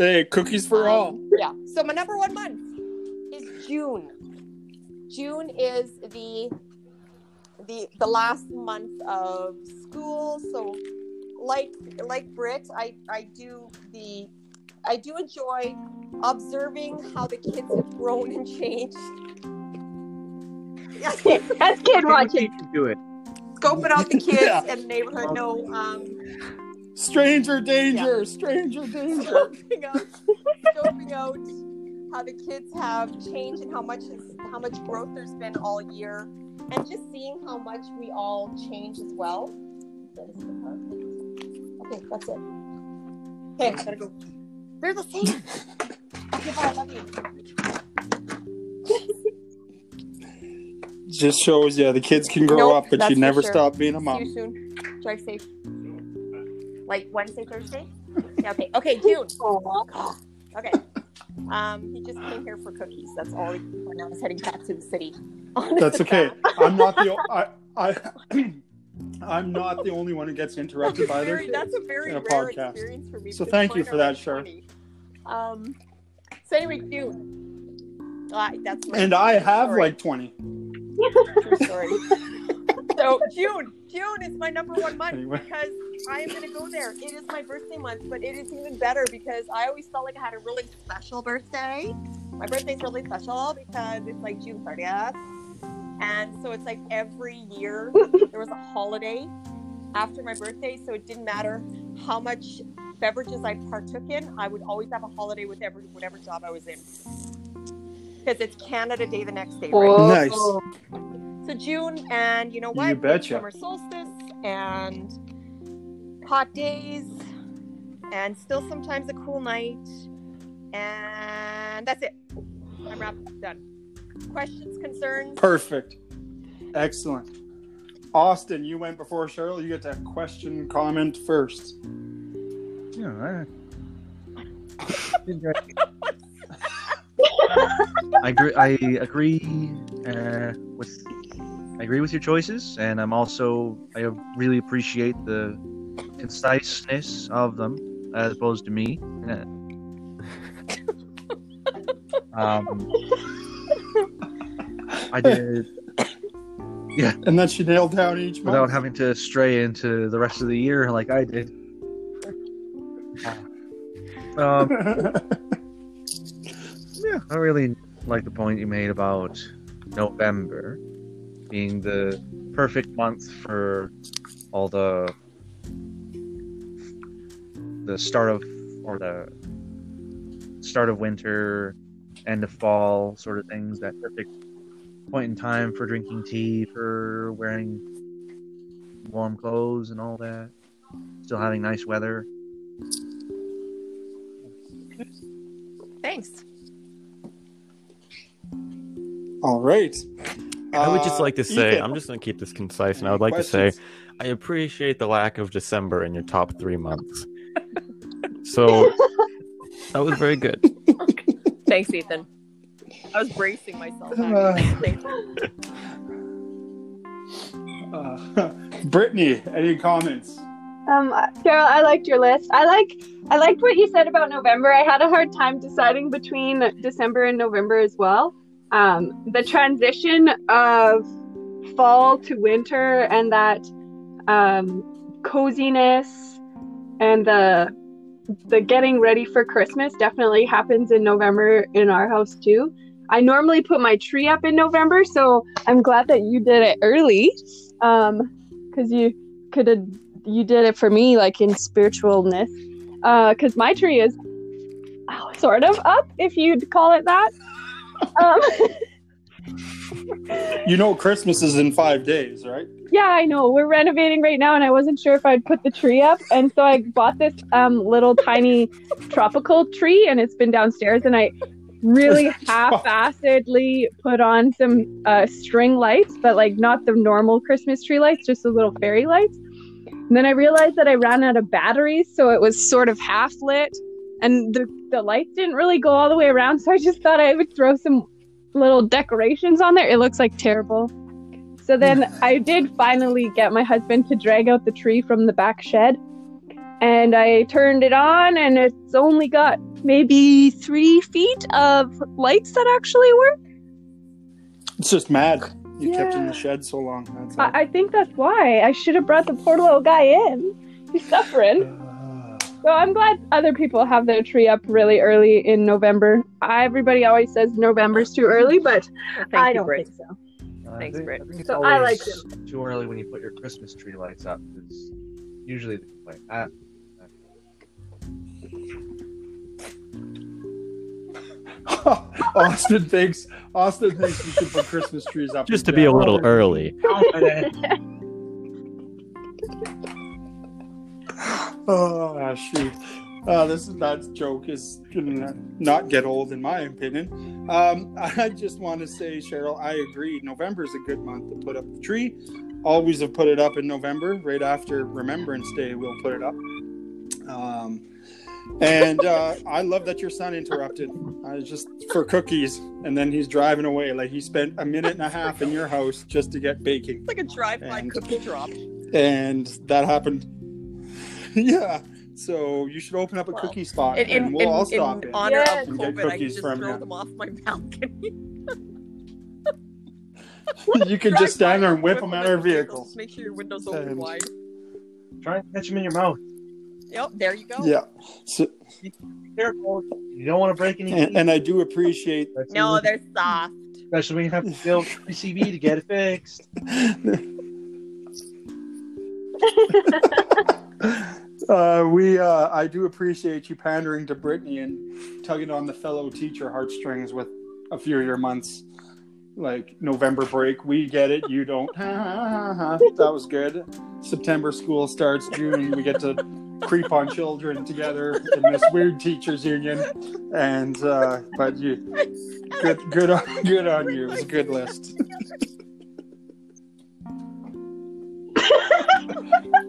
Speaker 1: Hey, cookies for
Speaker 3: Um,
Speaker 1: all.
Speaker 3: Yeah. So my number one month is June. June is the the the last month of school. So like like Brit, I I do the I do enjoy observing how the kids have grown and changed.
Speaker 5: That's kid watching.
Speaker 4: Do it.
Speaker 3: Scoping out the <laughs> kids
Speaker 1: Yeah.
Speaker 3: and the neighborhood. No, um,
Speaker 1: Stranger danger, stranger danger.
Speaker 3: scoping out, scoping out how the kids have changed and how much is, how much growth there's been all year, and just seeing how much we all change as well. Okay, that's it. Okay, I gotta go. They're the same. Okay, bye. I love you.
Speaker 1: Just shows yeah, the kids can grow
Speaker 3: Nope,
Speaker 1: up, but you never
Speaker 3: sure.
Speaker 1: stop being a mom.
Speaker 3: See you soon. Drive safe. Like Wednesday, Thursday. <laughs> Yeah. Okay. Okay. June. Okay. Um, he just came here for cookies. That's all. He, and now he's heading back to the city. <laughs> Honest
Speaker 1: That's okay. I'm not the o- <laughs> I I <clears throat> I'm not the only one who gets interrupted by their
Speaker 3: that's a very
Speaker 1: in a
Speaker 3: rare
Speaker 1: podcast.
Speaker 3: experience for me.
Speaker 1: So thank you for that,
Speaker 3: like
Speaker 1: Shar.
Speaker 3: 20. Um. So anyway, June. Uh, that's my
Speaker 1: And I have
Speaker 3: story.
Speaker 1: like 20.
Speaker 3: True story. so June, June is my number one month
Speaker 1: Anyway.
Speaker 3: because I am going to go there. It is my birthday month, but it is even better because I always felt like I had a really special birthday. My birthday's really special because it's like June 30th, and so it's like every year <laughs> there was a holiday after my birthday, so it didn't matter how much beverages I partook in. I would always have a holiday with every whatever job I was in. Because it's Canada Day the next day, right?
Speaker 1: Nice.
Speaker 3: So June, and you know what?
Speaker 1: You betcha.
Speaker 3: Summer solstice and hot days, and still sometimes a cool night, and that's it. I'm wrapped. Done. Questions, concerns?
Speaker 1: Perfect. Excellent. Austin, you went before Cheryl. You get to question, comment first.
Speaker 4: Yeah. I, <laughs> I agree. I agree uh, with. I agree with your choices, and I'm also. I really appreciate the conciseness of them, as opposed to me. Uh, <laughs> um, I did yeah.
Speaker 1: And then she nailed down each month.
Speaker 4: without having to stray into the rest of the year like I did. Um, <laughs> I really like the point you made about November being the perfect month for all the the start of or the start of winter, end of fall sort of things. That perfect point in time for drinking tea, for wearing warm clothes and all that. Still having nice weather.
Speaker 3: Thanks.
Speaker 1: All right.
Speaker 2: I would just
Speaker 1: Uh,
Speaker 2: like to say,
Speaker 1: Ethan,
Speaker 2: I'm just going to keep this concise, and I would like to say. I appreciate the lack of December in your top three months. <laughs> So that was very good. <laughs>
Speaker 3: Thanks, Ethan. I was bracing myself.
Speaker 1: Uh, <laughs> Uh, Brittany, any comments?
Speaker 5: Um, Carol, I liked your list. I like I liked what you said about November. I had a hard time deciding between December and November as well. Um, the transition of fall to winter and that um, coziness and the the getting ready for Christmas definitely happens in November in our house too. I normally put my tree up in November, so I'm glad that you did it early. Um, because you could have you did it for me like in spiritualness because my tree is sort of up if you'd call it that um, <laughs>
Speaker 1: You know Christmas is in five days, right?
Speaker 5: yeah i know. We're renovating right now and i wasn't sure if i'd put the tree up. And so i bought this um, little tiny tropical tree and it's been downstairs. And i really <laughs> half-assedly put on some uh, string lights but like not the normal christmas tree lights just the little fairy lights. And then i realized that i ran out of batteries so it was sort of half lit. And the, the lights didn't really go all the way around so i just thought i would throw some little decorations on there it looks like terrible so then <laughs> I did finally get my husband to drag out the tree from the back shed. And I turned it on, and it's only got maybe three feet of lights that actually work.
Speaker 1: It's just mad. You kept in the shed so long.
Speaker 5: I, I think that's why. I should have brought the poor little guy in. He's suffering.
Speaker 1: Uh, Uh,
Speaker 5: So I'm glad other people have their tree up really early in November. I, everybody always says November's too early, but
Speaker 3: thank
Speaker 5: I
Speaker 3: you,
Speaker 5: don't
Speaker 3: Britt.
Speaker 5: think so.
Speaker 3: Thanks,
Speaker 4: I think,
Speaker 3: Britt.
Speaker 4: I think it's
Speaker 5: So I
Speaker 4: always
Speaker 5: like
Speaker 4: too early when you put your Christmas tree lights up because usually they like ah,
Speaker 1: Austin thinks Austin thinks you should put Christmas trees up.
Speaker 2: Just to be a
Speaker 1: town.
Speaker 2: little early. <laughs> <laughs> <laughs>
Speaker 1: Oh shoot! Uh, this is that joke is gonna not get old, in my opinion. Um, <laughs> I just want to say, Cheryl, I agree. November is a good month to put up the tree. Always have put it up in November, right after Remembrance Day. We'll put it up. Um, and uh, I love that your son interrupted. I was just for cookies, and then he's driving away. Like he spent a minute and a half in your house just to get baking
Speaker 3: It's like a drive-by
Speaker 1: And-
Speaker 3: cookie drop.
Speaker 1: and that happened. <laughs> yeah, so you should open up a
Speaker 3: Well,
Speaker 1: cookie spot,
Speaker 3: In, in,
Speaker 1: and we'll all stop
Speaker 3: in
Speaker 1: in.
Speaker 3: honor
Speaker 5: Yes.
Speaker 3: of
Speaker 1: And get
Speaker 3: COVID, I can
Speaker 1: cookies
Speaker 3: just
Speaker 1: from
Speaker 3: throw
Speaker 1: you.
Speaker 3: them off my balcony. <laughs>
Speaker 1: you can just stand there and whip them out of our vehicles.
Speaker 3: Just make sure your windows open
Speaker 1: And-
Speaker 3: wide.
Speaker 4: try and catch them in your mouth.
Speaker 3: Yep, there you go.
Speaker 1: Yeah, so,
Speaker 4: Be careful. You don't want to break any.
Speaker 1: and, and I do appreciate.
Speaker 4: especially
Speaker 3: No,
Speaker 4: when-
Speaker 3: they're soft.
Speaker 4: especially when you have to build PCB to get it fixed. <laughs> <laughs>
Speaker 1: uh, we, uh, I do appreciate you pandering to Brittany and tugging on the fellow teacher heartstrings with a few of your months, like November break. We get it, you don't. that was good. September school starts. June we get to creep on children together in this weird teachers union, and uh, but you, good, good, on, good on you. It was a good list. <laughs>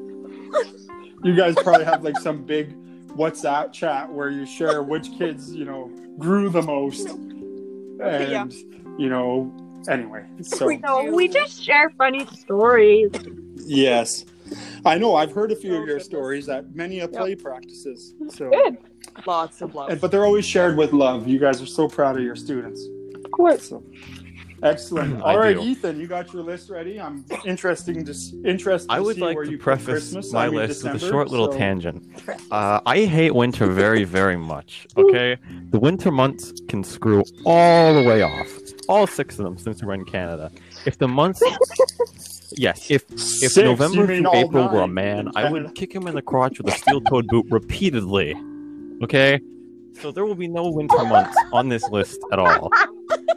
Speaker 1: you guys probably have like some big WhatsApp chat where you share which kids you know grew the most,
Speaker 3: Okay, yeah.
Speaker 1: and you know. Anyway, so
Speaker 3: We
Speaker 5: No, we just share funny stories.
Speaker 1: yes, I know I've heard a few
Speaker 3: Oh,
Speaker 1: of your
Speaker 3: goodness.
Speaker 1: stories at many of play practices. So,
Speaker 5: Good.
Speaker 3: Lots of love.
Speaker 1: and, but they're always shared with love. You guys are so proud of your students.
Speaker 5: Of course.
Speaker 1: So, Excellent. <clears throat> All right,
Speaker 2: do.
Speaker 1: Ethan, you got your list ready. I'm interesting to s- interested.
Speaker 2: I
Speaker 1: to
Speaker 2: would
Speaker 1: see
Speaker 2: like
Speaker 1: where
Speaker 2: to
Speaker 1: you
Speaker 2: preface
Speaker 1: Christmas.
Speaker 2: my
Speaker 1: I mean,
Speaker 2: list with a short little
Speaker 1: so-
Speaker 2: tangent. Uh, I hate winter very, <laughs> very much. Okay, the winter months can screw all the way off. All six of them, since we're in Canada. If the months, <laughs> yes, if if
Speaker 1: Six,
Speaker 2: November
Speaker 1: mean
Speaker 2: through April were a man, I would kick him in the crotch with a steel-toed boot repeatedly. Okay, so there will be no winter months on this list at all.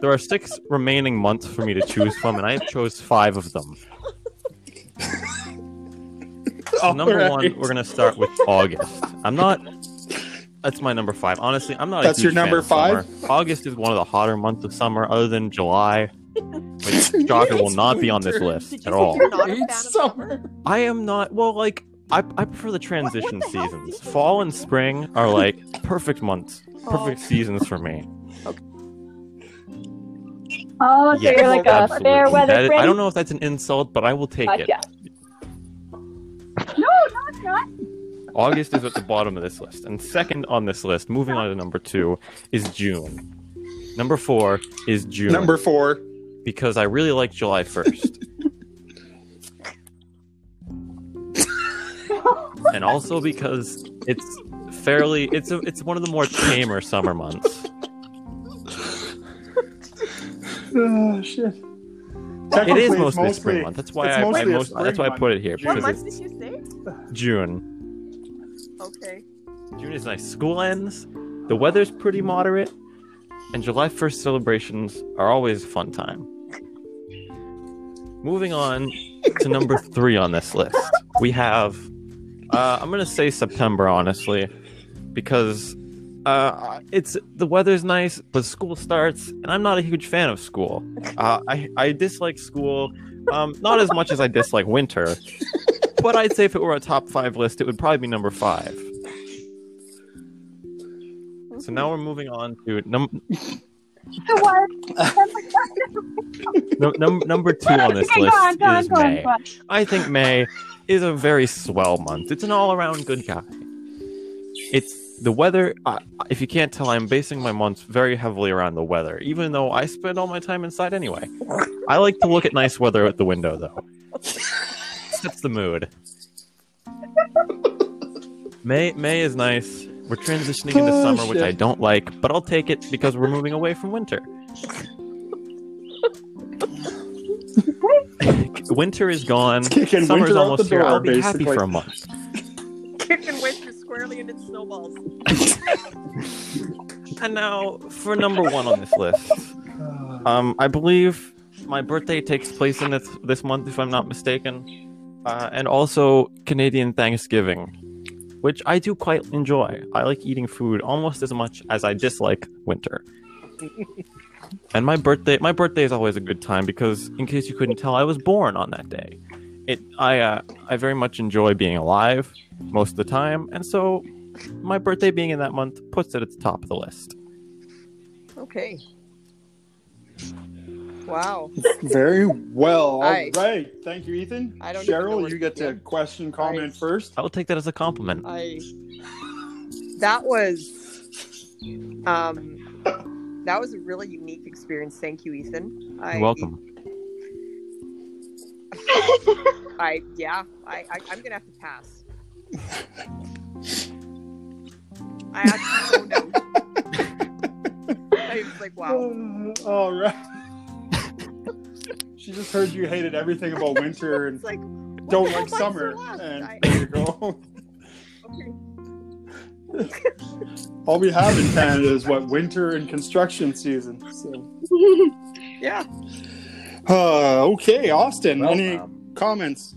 Speaker 2: There are six remaining months for me to choose from, and I chose five of them. So number
Speaker 1: All
Speaker 2: one, we're gonna start with August. I'm not. That's my number five. Honestly, I'm not.
Speaker 1: That's
Speaker 2: a
Speaker 1: your
Speaker 2: huge fan
Speaker 1: number
Speaker 2: of summer.
Speaker 1: five?
Speaker 2: August is one of the hotter months of summer, other than July, which <laughs> shocker will
Speaker 1: It's
Speaker 2: not be on this list
Speaker 3: Did
Speaker 2: at all.
Speaker 3: you're not a fan of
Speaker 1: summer.
Speaker 3: summer?
Speaker 2: I am not. Well, like I, I prefer the transition
Speaker 3: the
Speaker 2: seasons. Fall and spring are like perfect months, oh. perfect
Speaker 3: Oh.
Speaker 2: seasons for me.
Speaker 5: Oh, so
Speaker 2: Yes,
Speaker 5: you're like a fair weather
Speaker 2: That is- I don't know if that's an insult, but I will take it.
Speaker 5: Gotcha. No, no, it's not.
Speaker 2: August is at the bottom of this list. And second on this list, moving on to number two, is June. Number four is June.
Speaker 1: Number four.
Speaker 2: because I really like July 1st. <laughs> and also because it's fairly it's a, it's one of the more tamer summer months.
Speaker 1: Oh shit.
Speaker 2: It
Speaker 1: Technically,
Speaker 2: is
Speaker 1: it's
Speaker 2: mostly a spring month. That's why
Speaker 1: it's
Speaker 2: I, I most, that's why I put it here
Speaker 3: What month did you say?
Speaker 2: June.
Speaker 3: Okay.
Speaker 2: June is nice. School ends. The weather's pretty moderate, and July 1st celebrations are always a fun time. Moving on to number <laughs> three on this list, we have. Uh, I'm gonna say September, honestly, because uh, it's the weather's nice, but school starts, and I'm not a huge fan of school. Uh, I I dislike school, um, not as much as I dislike winter, but I'd say if it were a top five list, it would probably be number five. So now we're moving on to num-
Speaker 5: What?
Speaker 2: num- num- number two on this
Speaker 5: Okay,
Speaker 2: list
Speaker 5: on, on,
Speaker 2: is
Speaker 5: on,
Speaker 2: May. I think May is a very swell month. It's an all-around good guy. It's the weather. Uh, if you can't tell, I'm basing my months very heavily around the weather, even though I spend all my time inside anyway. I like to look at nice weather out the window, though. Sets the mood. May May is nice. We're transitioning into
Speaker 1: Oh,
Speaker 2: summer, which. I don't like, but I'll take it because we're moving away from winter. <laughs> winter is gone. Summer's
Speaker 1: winter
Speaker 2: almost here. I'll be happy for a month.
Speaker 3: Squarely into snowballs. <laughs>
Speaker 2: And now for number one on this list. Um, I believe my birthday takes place in this this month, if I'm not mistaken, uh, and also Canadian Thanksgiving, which I do quite enjoy. I like eating food almost as much as I dislike winter. <laughs> and my birthday, my birthday is always a good time because, in case you couldn't tell, I was born on that day. It, I, uh, I very much enjoy being alive most of the time, and so my birthday being in that month puts it at the top of the list.
Speaker 3: Okay. Wow. <laughs>
Speaker 1: Very well. All
Speaker 3: Aye.
Speaker 1: right. Thank you, Ethan.
Speaker 3: I don't know
Speaker 1: Cheryl, you get to
Speaker 3: begin.
Speaker 1: question, comment first.
Speaker 2: I will take that as a compliment.
Speaker 3: I that was um that was a really unique experience. Thank you, Ethan. I,
Speaker 2: You're welcome. <laughs>
Speaker 3: I yeah, I, I I'm gonna have to pass. I actually zoned out. I was like, wow. <laughs>
Speaker 1: All right. she just heard you hated everything about <laughs> winter and
Speaker 3: It's like
Speaker 1: don't like summer. And
Speaker 3: I-
Speaker 1: there you go.
Speaker 3: okay.
Speaker 1: All we have in Canada is what winter and construction season. So,
Speaker 3: Yeah.
Speaker 1: Uh, okay, Austin.
Speaker 4: Well,
Speaker 1: any
Speaker 4: um,
Speaker 1: comments?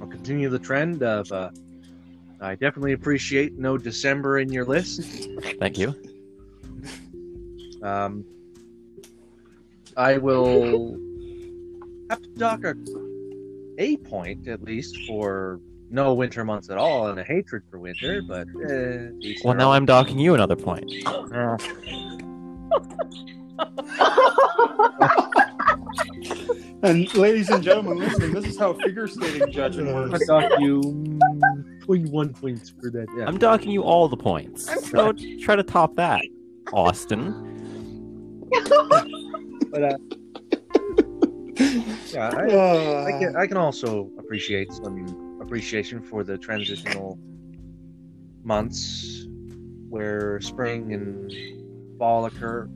Speaker 4: I'll continue the trend of. Uh, I definitely appreciate no December in your list.
Speaker 2: Thank you.
Speaker 4: Um, I will have to dock a, a point at least for no winter months at all and a hatred for winter, but uh,
Speaker 2: Well, now. I'm docking you another point. <laughs> <laughs>
Speaker 1: And ladies and gentlemen, listen. This is how figure skating judging
Speaker 4: I
Speaker 1: works.
Speaker 4: dock you <laughs> mm, 21 points for that. Yeah.
Speaker 2: I'm docking you all the points. So try to top that, Austin. <laughs>
Speaker 4: But uh, Yeah, I,
Speaker 1: Uh,
Speaker 4: I can I can also appreciate some appreciation for the transitional months where spring and fall occur.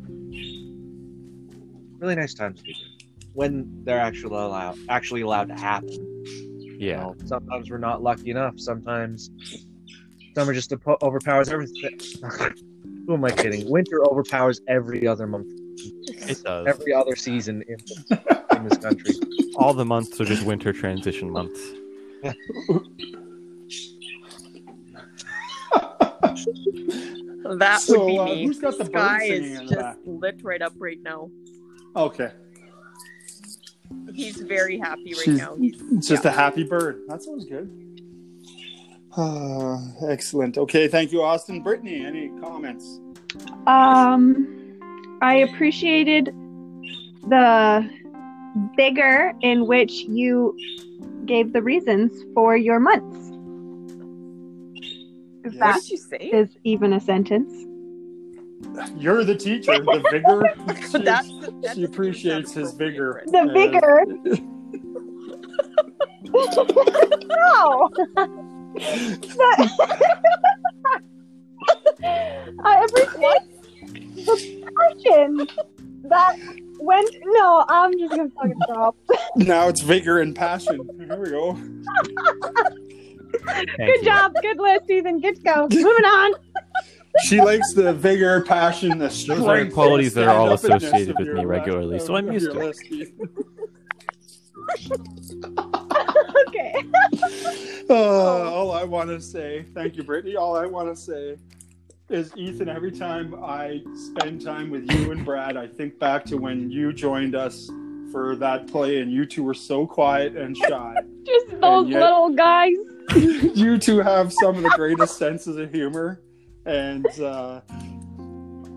Speaker 4: Really nice times to be here. When they're actually allowed actually allowed to happen. You
Speaker 2: Yeah.
Speaker 4: know, sometimes we're not lucky enough. Sometimes summer just apo- overpowers everything. <laughs> Who am I kidding? Winter overpowers every other month,
Speaker 2: It does.
Speaker 4: every other season in, <laughs> in this country.
Speaker 2: All the months are just winter transition months.
Speaker 3: That
Speaker 1: So,
Speaker 3: would be
Speaker 1: uh,
Speaker 3: me.
Speaker 1: who's got the bird
Speaker 3: Sky
Speaker 1: singing
Speaker 3: is
Speaker 1: in the
Speaker 3: just
Speaker 1: back?
Speaker 3: lit right up right now.
Speaker 1: Okay.
Speaker 3: He's very happy right
Speaker 1: She's-
Speaker 3: now. He's,
Speaker 1: It's just a happy bird. That sounds good. Ah, excellent. Okay, thank you, Austin. Brittany, any comments?
Speaker 5: Um, I appreciated the vigor in which you gave the reasons for your months. If
Speaker 3: what
Speaker 5: that
Speaker 3: did you say?
Speaker 5: is even a sentence.
Speaker 1: You're the teacher. The vigor. <laughs>
Speaker 3: But that,
Speaker 1: she, she appreciates his vigor.
Speaker 3: appropriate,
Speaker 5: The vigor. no. <laughs> I appreciate the passion that went. No, I'm just gonna fucking stop.
Speaker 1: now it's vigor and passion. Here we go.
Speaker 2: Thank
Speaker 5: Good
Speaker 2: you.
Speaker 5: job, good list, Ethan. Good to go. Moving on.
Speaker 1: She likes the vigor, passion, the strength.
Speaker 2: are qualities that are all associated with me regularly,
Speaker 1: of-
Speaker 2: so I'm used to it. <laughs>
Speaker 5: Okay. <laughs>
Speaker 1: Uh, all I want to say, thank you, Brittany. All I want to say is, Ethan, every time I spend time with you and Brad, I think back to when you joined us for that play, and you two were so quiet and shy. <laughs>
Speaker 5: Just those
Speaker 1: yet-
Speaker 5: little guys.
Speaker 1: you two have some of the greatest senses of humor, and uh,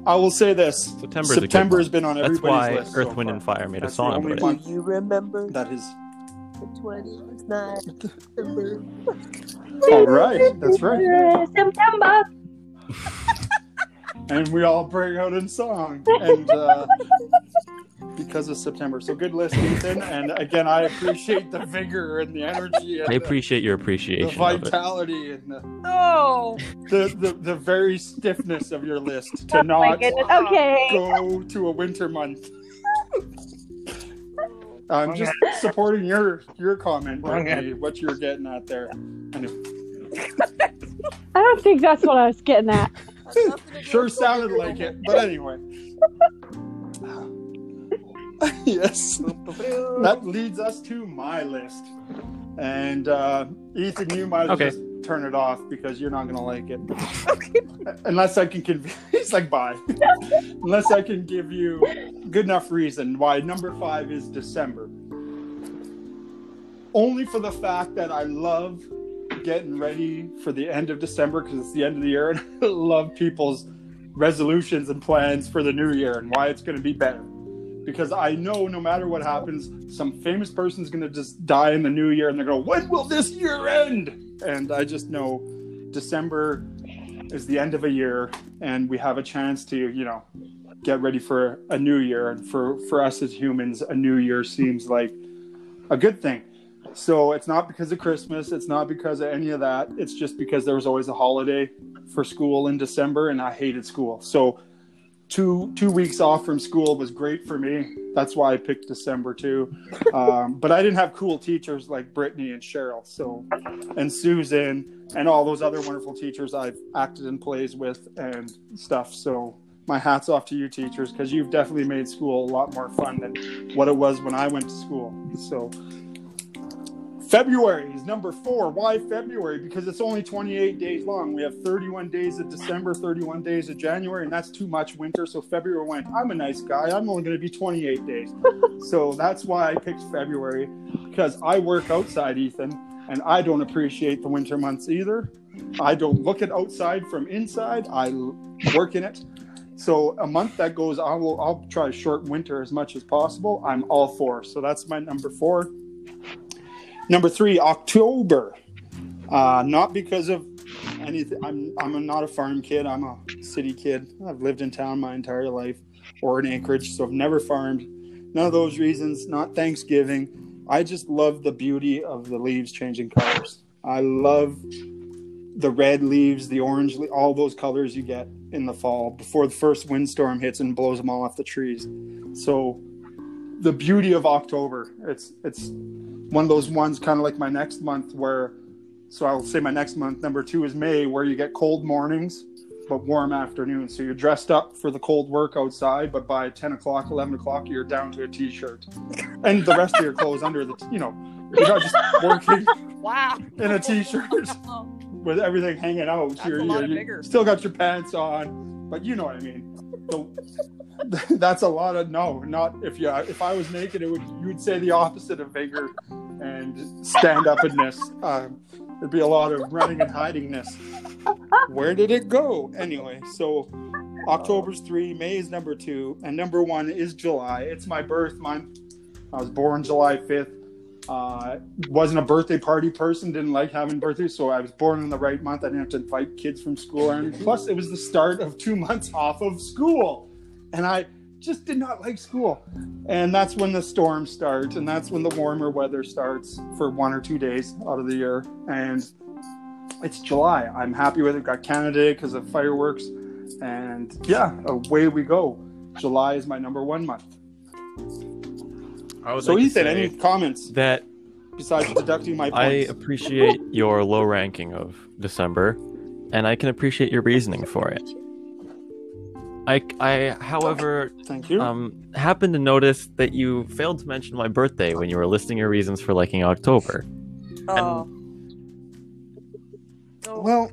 Speaker 1: I will say this:
Speaker 2: September's
Speaker 1: September has been on everybody's That's
Speaker 2: why
Speaker 1: list.
Speaker 2: Earth,
Speaker 1: so
Speaker 2: Wind,
Speaker 1: far.
Speaker 2: and Fire made
Speaker 1: That's
Speaker 2: a song
Speaker 1: only
Speaker 2: about
Speaker 1: one.
Speaker 2: it.
Speaker 3: Do you remember
Speaker 1: That is
Speaker 3: the 20th night? September?
Speaker 1: all right. That's right.
Speaker 5: September.
Speaker 1: And we all break out in song and uh, <laughs> because of september so good list ethan and again i appreciate the vigor and the energy and
Speaker 2: I
Speaker 1: the-
Speaker 2: appreciate your
Speaker 1: the,
Speaker 2: appreciation of it.
Speaker 1: vitality and the,
Speaker 3: Oh,
Speaker 1: the, the, the very stiffness of your list to
Speaker 5: Oh
Speaker 1: not.
Speaker 5: Okay.
Speaker 1: go to a winter month <laughs> i'm just supporting your your comment Brittany, what you're getting at there Anyway, <laughs>
Speaker 5: I don't think that's what I was getting at.
Speaker 3: Has nothing to do
Speaker 1: sure sounded like it but anyway <laughs> yes that leads us to my list. And uh, Ethan, you might as well
Speaker 2: Okay.
Speaker 1: just turn it off because you're not going to like it. <laughs> Unless I can convince, <laughs> he's like, bye. Unless I can give you good enough reason why number five is December. Only for the fact that I love getting ready for the end of December because it's the end of the year and I <laughs> love people's resolutions and plans for the new year and why it's going to be better because I know no matter what happens, some famous person's going to just die in the new year, and they're going, "When will this year end?" And I just know December is the end of a year, and we have a chance to, you know, get ready for a new year. And for for us as humans, a new year seems like a good thing. So it's not because of Christmas, it's not because of any of that. It's just because there was always a holiday for school in December, and I hated school. So two two weeks off from school was great for me. That's why I picked December too. <laughs> Um, but I didn't have cool teachers like Brittany and Cheryl, so and Susan and all those other wonderful teachers I've acted in plays with and stuff. So my hats off to you teachers because you've definitely made school a lot more fun than what it was when I went to school. So February is number four. Why February? Because it's only 28 days long. We have 31 days of December, 31 days of January, and that's too much winter. So February went, I'm a nice guy. I'm only going to be 28 days. <laughs> so that's why I picked February because I work outside, Ethan, and I don't appreciate the winter months either. I don't look at outside from inside. I work in it. So a month that goes, I will, I'll try to shorten winter as much as possible. I'm all for. So that's my number four. Number three, October. Uh, not because of anything. I'm I'm not a farm kid. I'm a city kid. I've lived in town my entire life, or in Anchorage, so I've never farmed. None of those reasons. Not Thanksgiving. I just love the beauty of the leaves changing colors. I love the red leaves, the orange, le- all those colors you get in the fall before the first windstorm hits and blows them all off the trees. So the beauty of October, it's it's one of those ones kind of like my next month where so I'll say my next month number 2 is May where you get cold mornings but warm afternoons. So you're dressed up for the cold work outside, but by 10 o'clock, 11 o'clock, you're down to a t-shirt and the rest of your clothes under the, you know, you're not just working <laughs>
Speaker 3: Wow.
Speaker 1: in a t-shirt <laughs> with everything hanging out.
Speaker 3: That's
Speaker 1: you're,
Speaker 3: a lot
Speaker 1: you're-
Speaker 3: of
Speaker 1: you
Speaker 3: vigor.
Speaker 1: still got your pants on, but you know what I mean. So, <laughs> that's a lot of no. Not if you if I was naked, it would you would say the opposite of vigor and stand upness. Um, there'd be a lot of running and hidingness. Where did it go? Anyway, so October's three, May is number two, and number one is July. It's my birth month. I was born July fifth. Uh, wasn't a birthday party person. Didn't like having birthdays, so I was born in the right month. I didn't have to invite kids from school, and plus, it was the start of two months off of school, and I just did not like school. And that's when the storm starts, and that's when the warmer weather starts for one or two days out of the year. And it's July. I'm happy with it. Got Canada because of fireworks, and yeah, away we go. July is my number one month.
Speaker 2: I would
Speaker 1: So,
Speaker 2: like to
Speaker 1: Ethan, any comments
Speaker 2: that
Speaker 1: besides deducting my points?
Speaker 2: I appreciate your low ranking of December, and I can appreciate your reasoning for it. I, I, however,
Speaker 1: Thank you.
Speaker 2: um, happened to notice that you failed to mention my birthday when you were listing your reasons for liking October.
Speaker 3: Oh. Oh,
Speaker 1: well,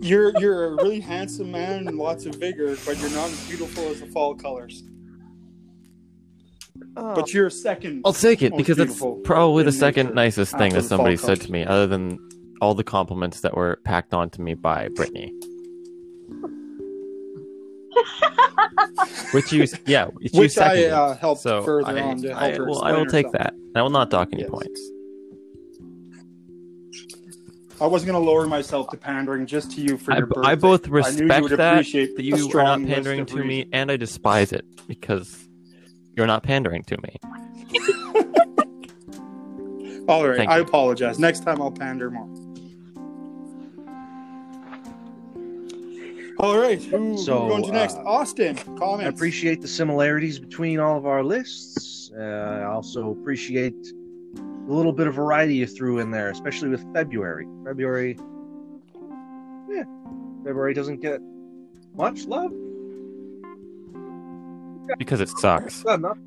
Speaker 1: you're you're a really handsome man and lots of vigor, but you're not as beautiful as the fall colors.
Speaker 3: Oh.
Speaker 1: But you're second.
Speaker 2: I'll take it because it's probably the second
Speaker 1: nature
Speaker 2: nicest thing
Speaker 1: after
Speaker 2: that somebody said to me, other than all the compliments that were packed onto me by Brittany. which you, yeah, which, you
Speaker 1: Which I uh, helped
Speaker 2: so
Speaker 1: further
Speaker 2: I,
Speaker 1: on to help
Speaker 2: I,
Speaker 1: her
Speaker 2: well, I will take
Speaker 1: herself.
Speaker 2: that. I will not dock any
Speaker 1: Yes.
Speaker 2: points.
Speaker 1: I wasn't going to lower myself to pandering just to you for
Speaker 2: I,
Speaker 1: your
Speaker 2: b-
Speaker 1: birthday.
Speaker 2: I both
Speaker 1: I you
Speaker 2: respect
Speaker 1: would
Speaker 2: that that you are not pandering
Speaker 1: of
Speaker 2: to me, and I despise it because you're not pandering to me. <laughs>
Speaker 1: All right,
Speaker 2: Thank
Speaker 1: I
Speaker 2: you.
Speaker 1: apologize. Next time I'll pander more. All right, who,
Speaker 4: So,
Speaker 1: who going to next?
Speaker 4: uh,
Speaker 1: Austin, comments.
Speaker 4: I appreciate the similarities between all of our lists. Uh, I also appreciate the little bit of variety you threw in there, especially with February. February, yeah, February doesn't get much love.
Speaker 2: Because it sucks.
Speaker 4: Not enough.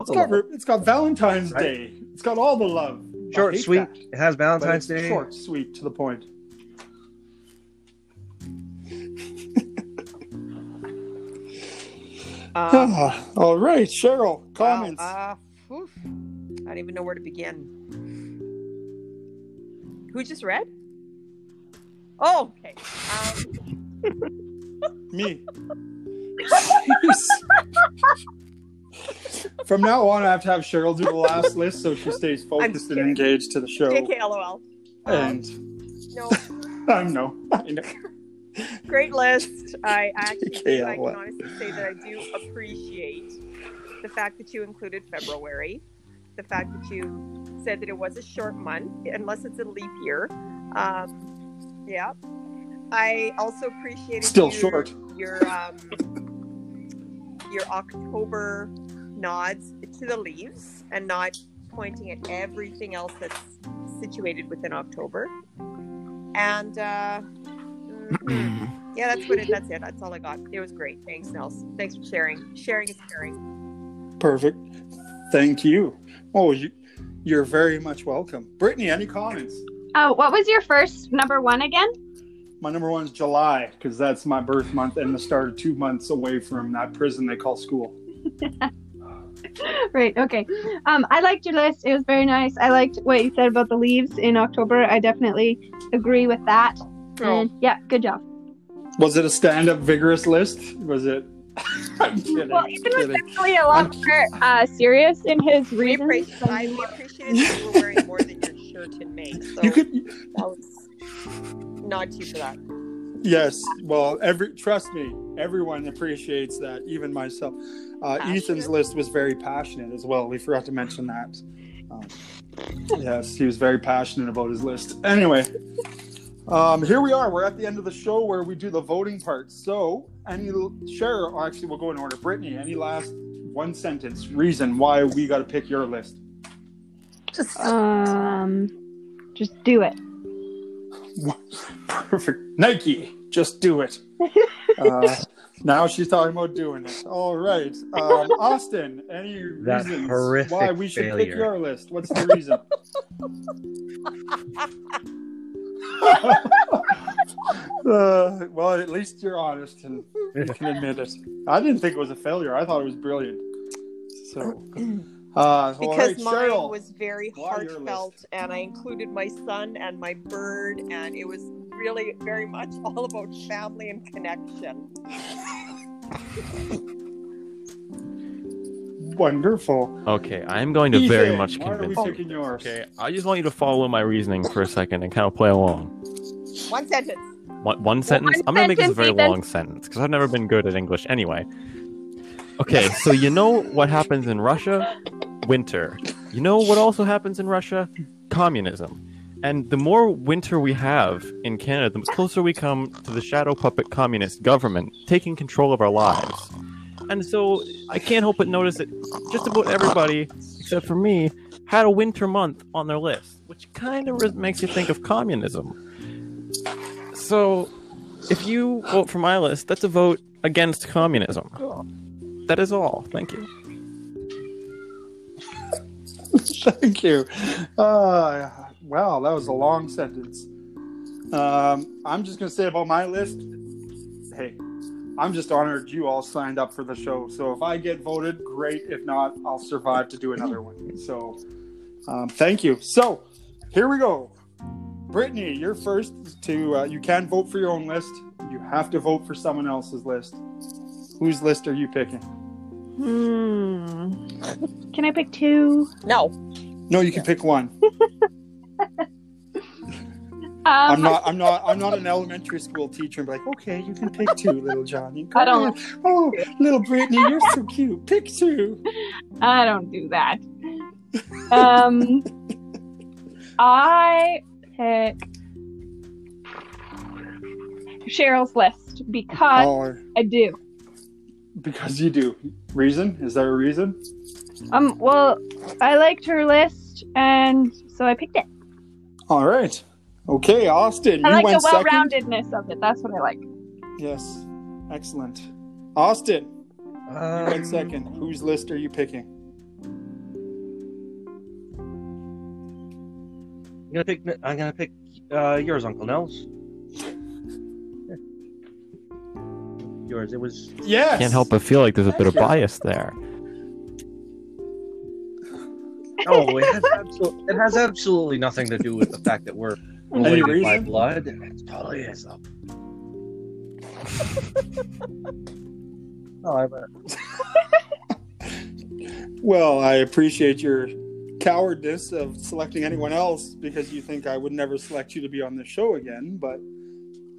Speaker 1: It's got, it's got Valentine's
Speaker 4: Right.
Speaker 1: Day. It's got all the love.
Speaker 4: Short, sweet.
Speaker 1: that,
Speaker 4: It has Valentine's Day.
Speaker 1: Short, sweet, to the point.
Speaker 3: Uh, <sighs>
Speaker 1: all right, Cheryl, comments.
Speaker 3: Wow, uh, oof. I don't even know where to begin. Who just read? Oh, okay. Um, <laughs>
Speaker 1: Me. <laughs> From now on, I have to have Cheryl do the last list so she stays focused and engaged to the show.
Speaker 3: JK, LOL. Um,
Speaker 1: And
Speaker 3: no, <laughs>
Speaker 1: I know, I know. <laughs>
Speaker 3: great list. I actually,
Speaker 1: JK,
Speaker 3: I can honestly say that I do appreciate the fact that you included February, the fact that you said that it was a short month, unless it's a leap year. Um, yeah. I also appreciated
Speaker 1: Still
Speaker 3: your,
Speaker 1: short.
Speaker 3: your um, <laughs> your October nods to the leaves and not pointing at everything else that's situated within October. And uh, <clears throat> yeah, that's what it. That's it. That's all I got. It was great. Thanks, Nels. Thanks for sharing. Sharing is caring.
Speaker 1: Perfect. Thank you. Oh, you, you're very much welcome. Brittany, any comments?
Speaker 5: Oh, what was your first number one again?
Speaker 1: My number one is July because that's my birth month and the start of two months away from that prison they call school. <laughs>
Speaker 5: Right. Okay. Um, I liked your list. It was very nice. I liked what you said about the leaves in October. I definitely agree with that.
Speaker 3: Oh.
Speaker 5: And yeah, good job.
Speaker 1: Was it a stand-up vigorous list? Was it? <laughs> I'm kidding.
Speaker 5: Well, Ethan was
Speaker 1: kidding.
Speaker 5: definitely a lot more uh, serious in his
Speaker 3: We
Speaker 5: reasons.
Speaker 3: appreciate. I we appreciated that you were wearing more than your shirt in make. <laughs> So
Speaker 1: You could.
Speaker 3: that was not you for that.
Speaker 1: Yes. Well, every trust me, everyone appreciates that, even myself. Uh, Ethan's list was very passionate as well. We forgot to mention that. Um, yes, he was very passionate about his list. Anyway, um, here we are. We're at the end of the show where we do the voting part. So, any share? or Actually, we'll go in order. Brittany, any last one sentence reason why we got to pick your list?
Speaker 3: Just
Speaker 5: Um, just do it.
Speaker 1: Perfect. Nike, just do it. <laughs> Uh, now she's talking about doing it. All right. Um, Austin, any
Speaker 4: That
Speaker 1: reasons why we should pick your list? What's the reason? <laughs> uh, well, at least you're honest and you can admit it. I didn't think it was a failure. I thought it was brilliant. So, uh,
Speaker 3: because
Speaker 1: right,
Speaker 3: mine
Speaker 1: Cheryl.
Speaker 3: was very
Speaker 1: why
Speaker 3: heartfelt and I included my son and my bird and it was really very much <laughs> all about family and connection.
Speaker 1: Wonderful.
Speaker 2: Okay, I'm going to very
Speaker 1: Ethan,
Speaker 2: much
Speaker 1: why are we
Speaker 2: convince you.
Speaker 1: yours?
Speaker 2: Okay, I just want you to follow my reasoning for a second and kind of play along.
Speaker 3: One sentence.
Speaker 2: One, one sentence?
Speaker 5: one
Speaker 2: I'm gonna make this a very
Speaker 5: Ethan.
Speaker 2: long sentence because I've never been good at English anyway. Okay, so you know what happens in Russia? Winter. You know what also happens in Russia? Communism. And the more winter we have in Canada, the closer we come to the shadow puppet communist government taking control of our lives. And so I can't help but notice that just about everybody, except for me, had a winter month on their list, which kind of makes you think of communism. So, if you vote for my list, that's a vote against communism. That is all. Thank you. <laughs>
Speaker 1: Thank you. Uh, wow, that was a long sentence. Um, I'm just going to say about my list hey, I'm just honored you all signed up for the show. So if I get voted, great. If not, I'll survive to do another one. So um, thank you. So here we go. Brittany, you're first to, uh, you can vote for your own list. You have to vote for someone else's list. Whose list are you picking?
Speaker 5: Hmm. Can I pick two?
Speaker 3: No.
Speaker 1: No, you can pick one. <laughs>
Speaker 5: Um,
Speaker 1: I'm not. I'm not. I'm not an elementary school teacher. and be like, okay, you can pick two, little Johnny. Go
Speaker 5: I don't-
Speaker 1: ahead. Oh, little Brittany, you're so cute. Pick two.
Speaker 5: I don't do that. Um, I pick Cheryl's list because
Speaker 1: Oh,
Speaker 5: I do.
Speaker 1: Because you do. Reason? Is there a reason?
Speaker 5: Um, well, I liked her list, and so I picked it.
Speaker 1: All right. Okay, Austin,
Speaker 5: I
Speaker 1: you
Speaker 5: like
Speaker 1: went
Speaker 5: the well-roundedness of it. That's what I like.
Speaker 1: Yes, excellent. Austin, you
Speaker 4: Um,
Speaker 1: went second. Whose list are you picking?
Speaker 4: I'm gonna pick. I'm gonna pick uh, yours, Uncle Nels. Yours. It was.
Speaker 1: Yes.
Speaker 2: Can't help but feel like there's a bit of bias there.
Speaker 4: No, it has, absolutely, it has absolutely nothing to do with the fact that we're <laughs>
Speaker 1: Any
Speaker 4: related by blood. It totally is. though. <laughs> No, I'm, uh,
Speaker 1: Well, I appreciate your cowardness of selecting anyone else because you think I would never select you to be on this show again. But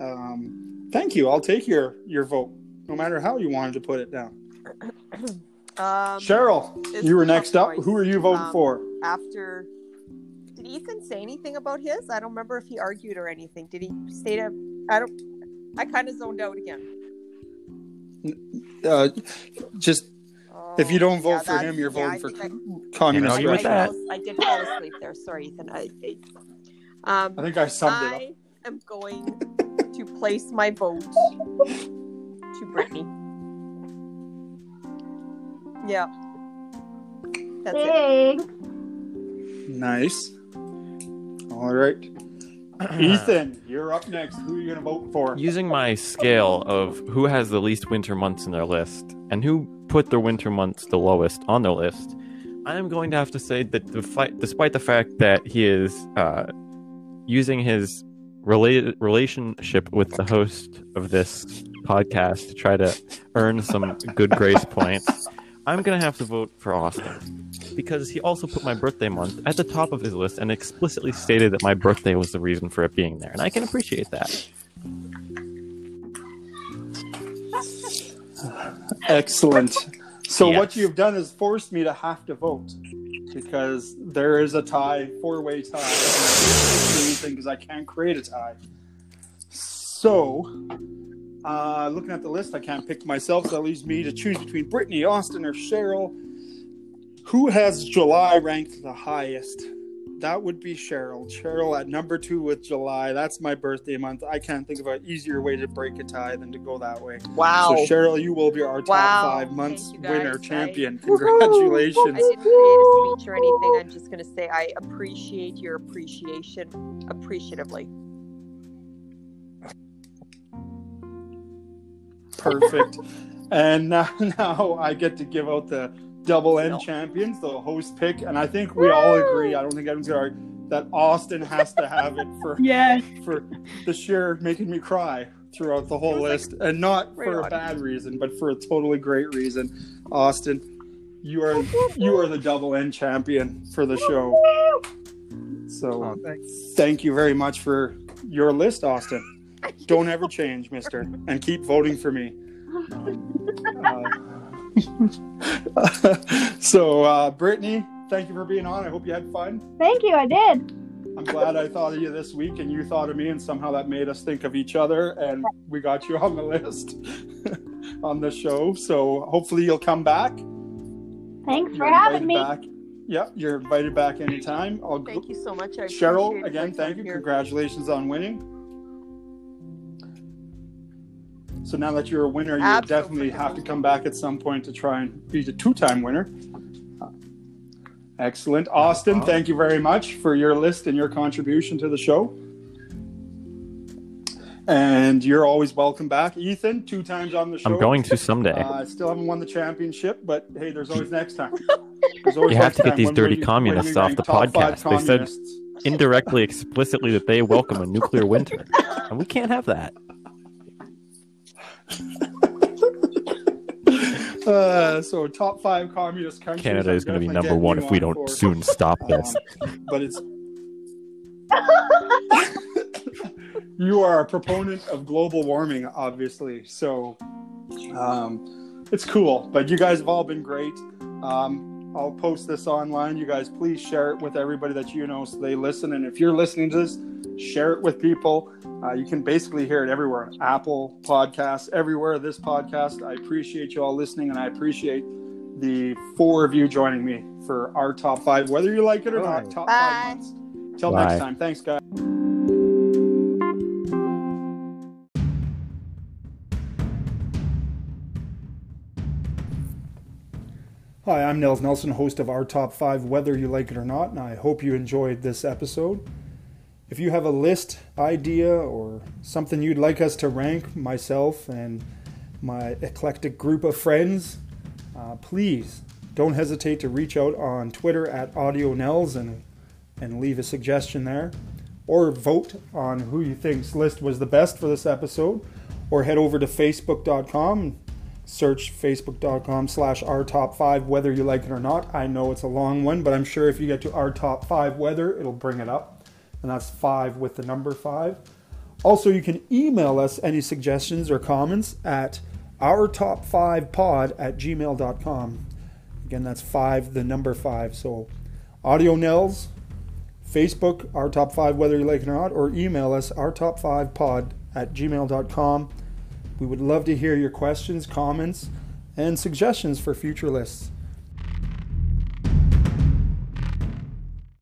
Speaker 1: um, thank you. I'll take your your vote, no matter how you wanted to put it down. <clears throat>
Speaker 3: Um,
Speaker 1: Cheryl, you were next up.
Speaker 3: choice.
Speaker 1: Who are you voting
Speaker 3: Um,
Speaker 1: for?
Speaker 3: After, did Ethan say anything about his? I don't remember if he argued or anything. Did he state a? I don't. I kind of zoned out again.
Speaker 1: Uh, just if you don't
Speaker 3: Oh,
Speaker 1: vote
Speaker 3: yeah,
Speaker 1: for him, you're
Speaker 3: yeah, I
Speaker 1: voting for
Speaker 3: think I-
Speaker 1: communist.
Speaker 2: argue with
Speaker 1: Russia.
Speaker 2: that.
Speaker 3: I, I did fall asleep there. Sorry, Ethan. I, I, um,
Speaker 1: I think I summed it up.
Speaker 3: I am going to place my vote to Brittany. Yeah. That's it.
Speaker 1: Nice. All right. <clears throat> Ethan, you're up next. Who are you going to vote for?
Speaker 2: Using my scale of who has the least winter months in their list and who put their winter months the lowest on their list, I am going to have to say that the fight, despite the fact that he is uh, using his relationship with the host of this podcast to try to earn some good grace points, I'm gonna have to vote for Austin because he also put my birthday month at the top of his list and explicitly stated that my birthday was the reason for it being there, and I can appreciate that.
Speaker 1: Excellent. So
Speaker 2: yes.
Speaker 1: what you've done is forced me to have to vote because there is a tie, four-way tie. Anything because I can't create a tie. So, uh, looking at the list, I can't pick myself, so that leaves me to choose between Brittany, Austin, or Cheryl. Who has July ranked the highest? That would be Cheryl. Cheryl at number two with July. That's my birthday month. I can't think of an easier way to break a tie than to go that way.
Speaker 3: Wow.
Speaker 1: So Cheryl, you will be our top
Speaker 3: Wow.
Speaker 1: five months
Speaker 3: Thank you, guys.
Speaker 1: winner
Speaker 3: I-
Speaker 1: champion.
Speaker 3: I
Speaker 1: Congratulations.
Speaker 3: didn't create a speech or anything. I'm just going to say I appreciate your appreciation appreciatively.
Speaker 1: Perfect. and now, <laughs> now I get to give out the double N
Speaker 3: No.
Speaker 1: champions, the host pick, and I think we all agree. I don't think anyone's gonna argue that Austin has to have it for <laughs>
Speaker 5: Yes.
Speaker 1: for the sheer making me cry throughout the whole
Speaker 3: It was like-
Speaker 1: list, and not for a
Speaker 3: on.
Speaker 1: bad reason, but for a totally great reason. Austin, you are you are the double N champion for the show. So
Speaker 4: Oh,
Speaker 1: thank you very much for your list, Austin. <laughs> Don't ever change, Mister, and keep voting for me. <laughs> Uh, <laughs> so, uh, Brittany, thank you for being on. I hope you had fun.
Speaker 5: Thank you. I did.
Speaker 1: I'm glad I thought of you this week, and you thought of me, and somehow that made us think of each other, and we got you on the list <laughs> on the show. So, hopefully, you'll come back.
Speaker 5: Thanks for
Speaker 1: You're
Speaker 5: having me.
Speaker 1: Back. Yep, you're invited back anytime. I'll
Speaker 3: Thank you so much. I
Speaker 1: Cheryl, again, thank you.
Speaker 3: here.
Speaker 1: Congratulations on winning. So now that you're a winner, you
Speaker 3: Absolutely.
Speaker 1: definitely have to come back at some point to try and be the two-time winner. Excellent, Austin.
Speaker 4: problem.
Speaker 1: Thank you very much for your list and your contribution to the show. And you're always welcome back, Ethan. Two times on the show.
Speaker 2: I'm going to someday.
Speaker 1: Uh, I still haven't won the championship, but hey, there's always next time. <laughs> Always
Speaker 2: You have to get
Speaker 1: time
Speaker 2: these
Speaker 1: when
Speaker 2: dirty
Speaker 1: we-
Speaker 2: communists off the podcast. They said- Indirectly, explicitly, that they welcome a nuclear winter, and we can't have that.
Speaker 1: Uh, so top five communist countries.
Speaker 2: Canada is going to be number one if we don't
Speaker 1: for.
Speaker 2: soon stop <laughs> this.
Speaker 1: Um, but it's <laughs> you are a proponent of global warming, obviously. So um, it's cool. But you guys have all been great. Um, I'll post this online. You guys, please share it with everybody that you know so they listen. And if you're listening to this, share it with people. Uh, you can basically hear it everywhere Apple Podcasts, everywhere. This podcast. I appreciate you all listening, and I appreciate the four of you joining me for our top five, whether you like it or
Speaker 4: Bye.
Speaker 1: not. Top
Speaker 3: Bye.
Speaker 1: five months. Till next time. Thanks, guys. Hi, I'm Nels Nelson, host of Our Top 5, whether you like it or not, and I hope you enjoyed this episode. If you have a list, idea, or something you'd like us to rank, myself and my eclectic group of friends, uh, please don't hesitate to reach out on Twitter at AudioNels and, and leave a suggestion there. Or vote on who you think's list was the best for this episode. Or head over to facebook.com search facebook.com slash our top five whether you like it or not. I know it's a long one but i'm sure if you get to our top five whether it'll bring it up. And that's five with the number five. Also you can email us any suggestions or comments at our top five pod at gmail.com again that's five the number five. So audio nels facebook our top five whether you like it or not or email us our top five pod at gmail.com we would love to hear your questions, comments, and suggestions for future lists.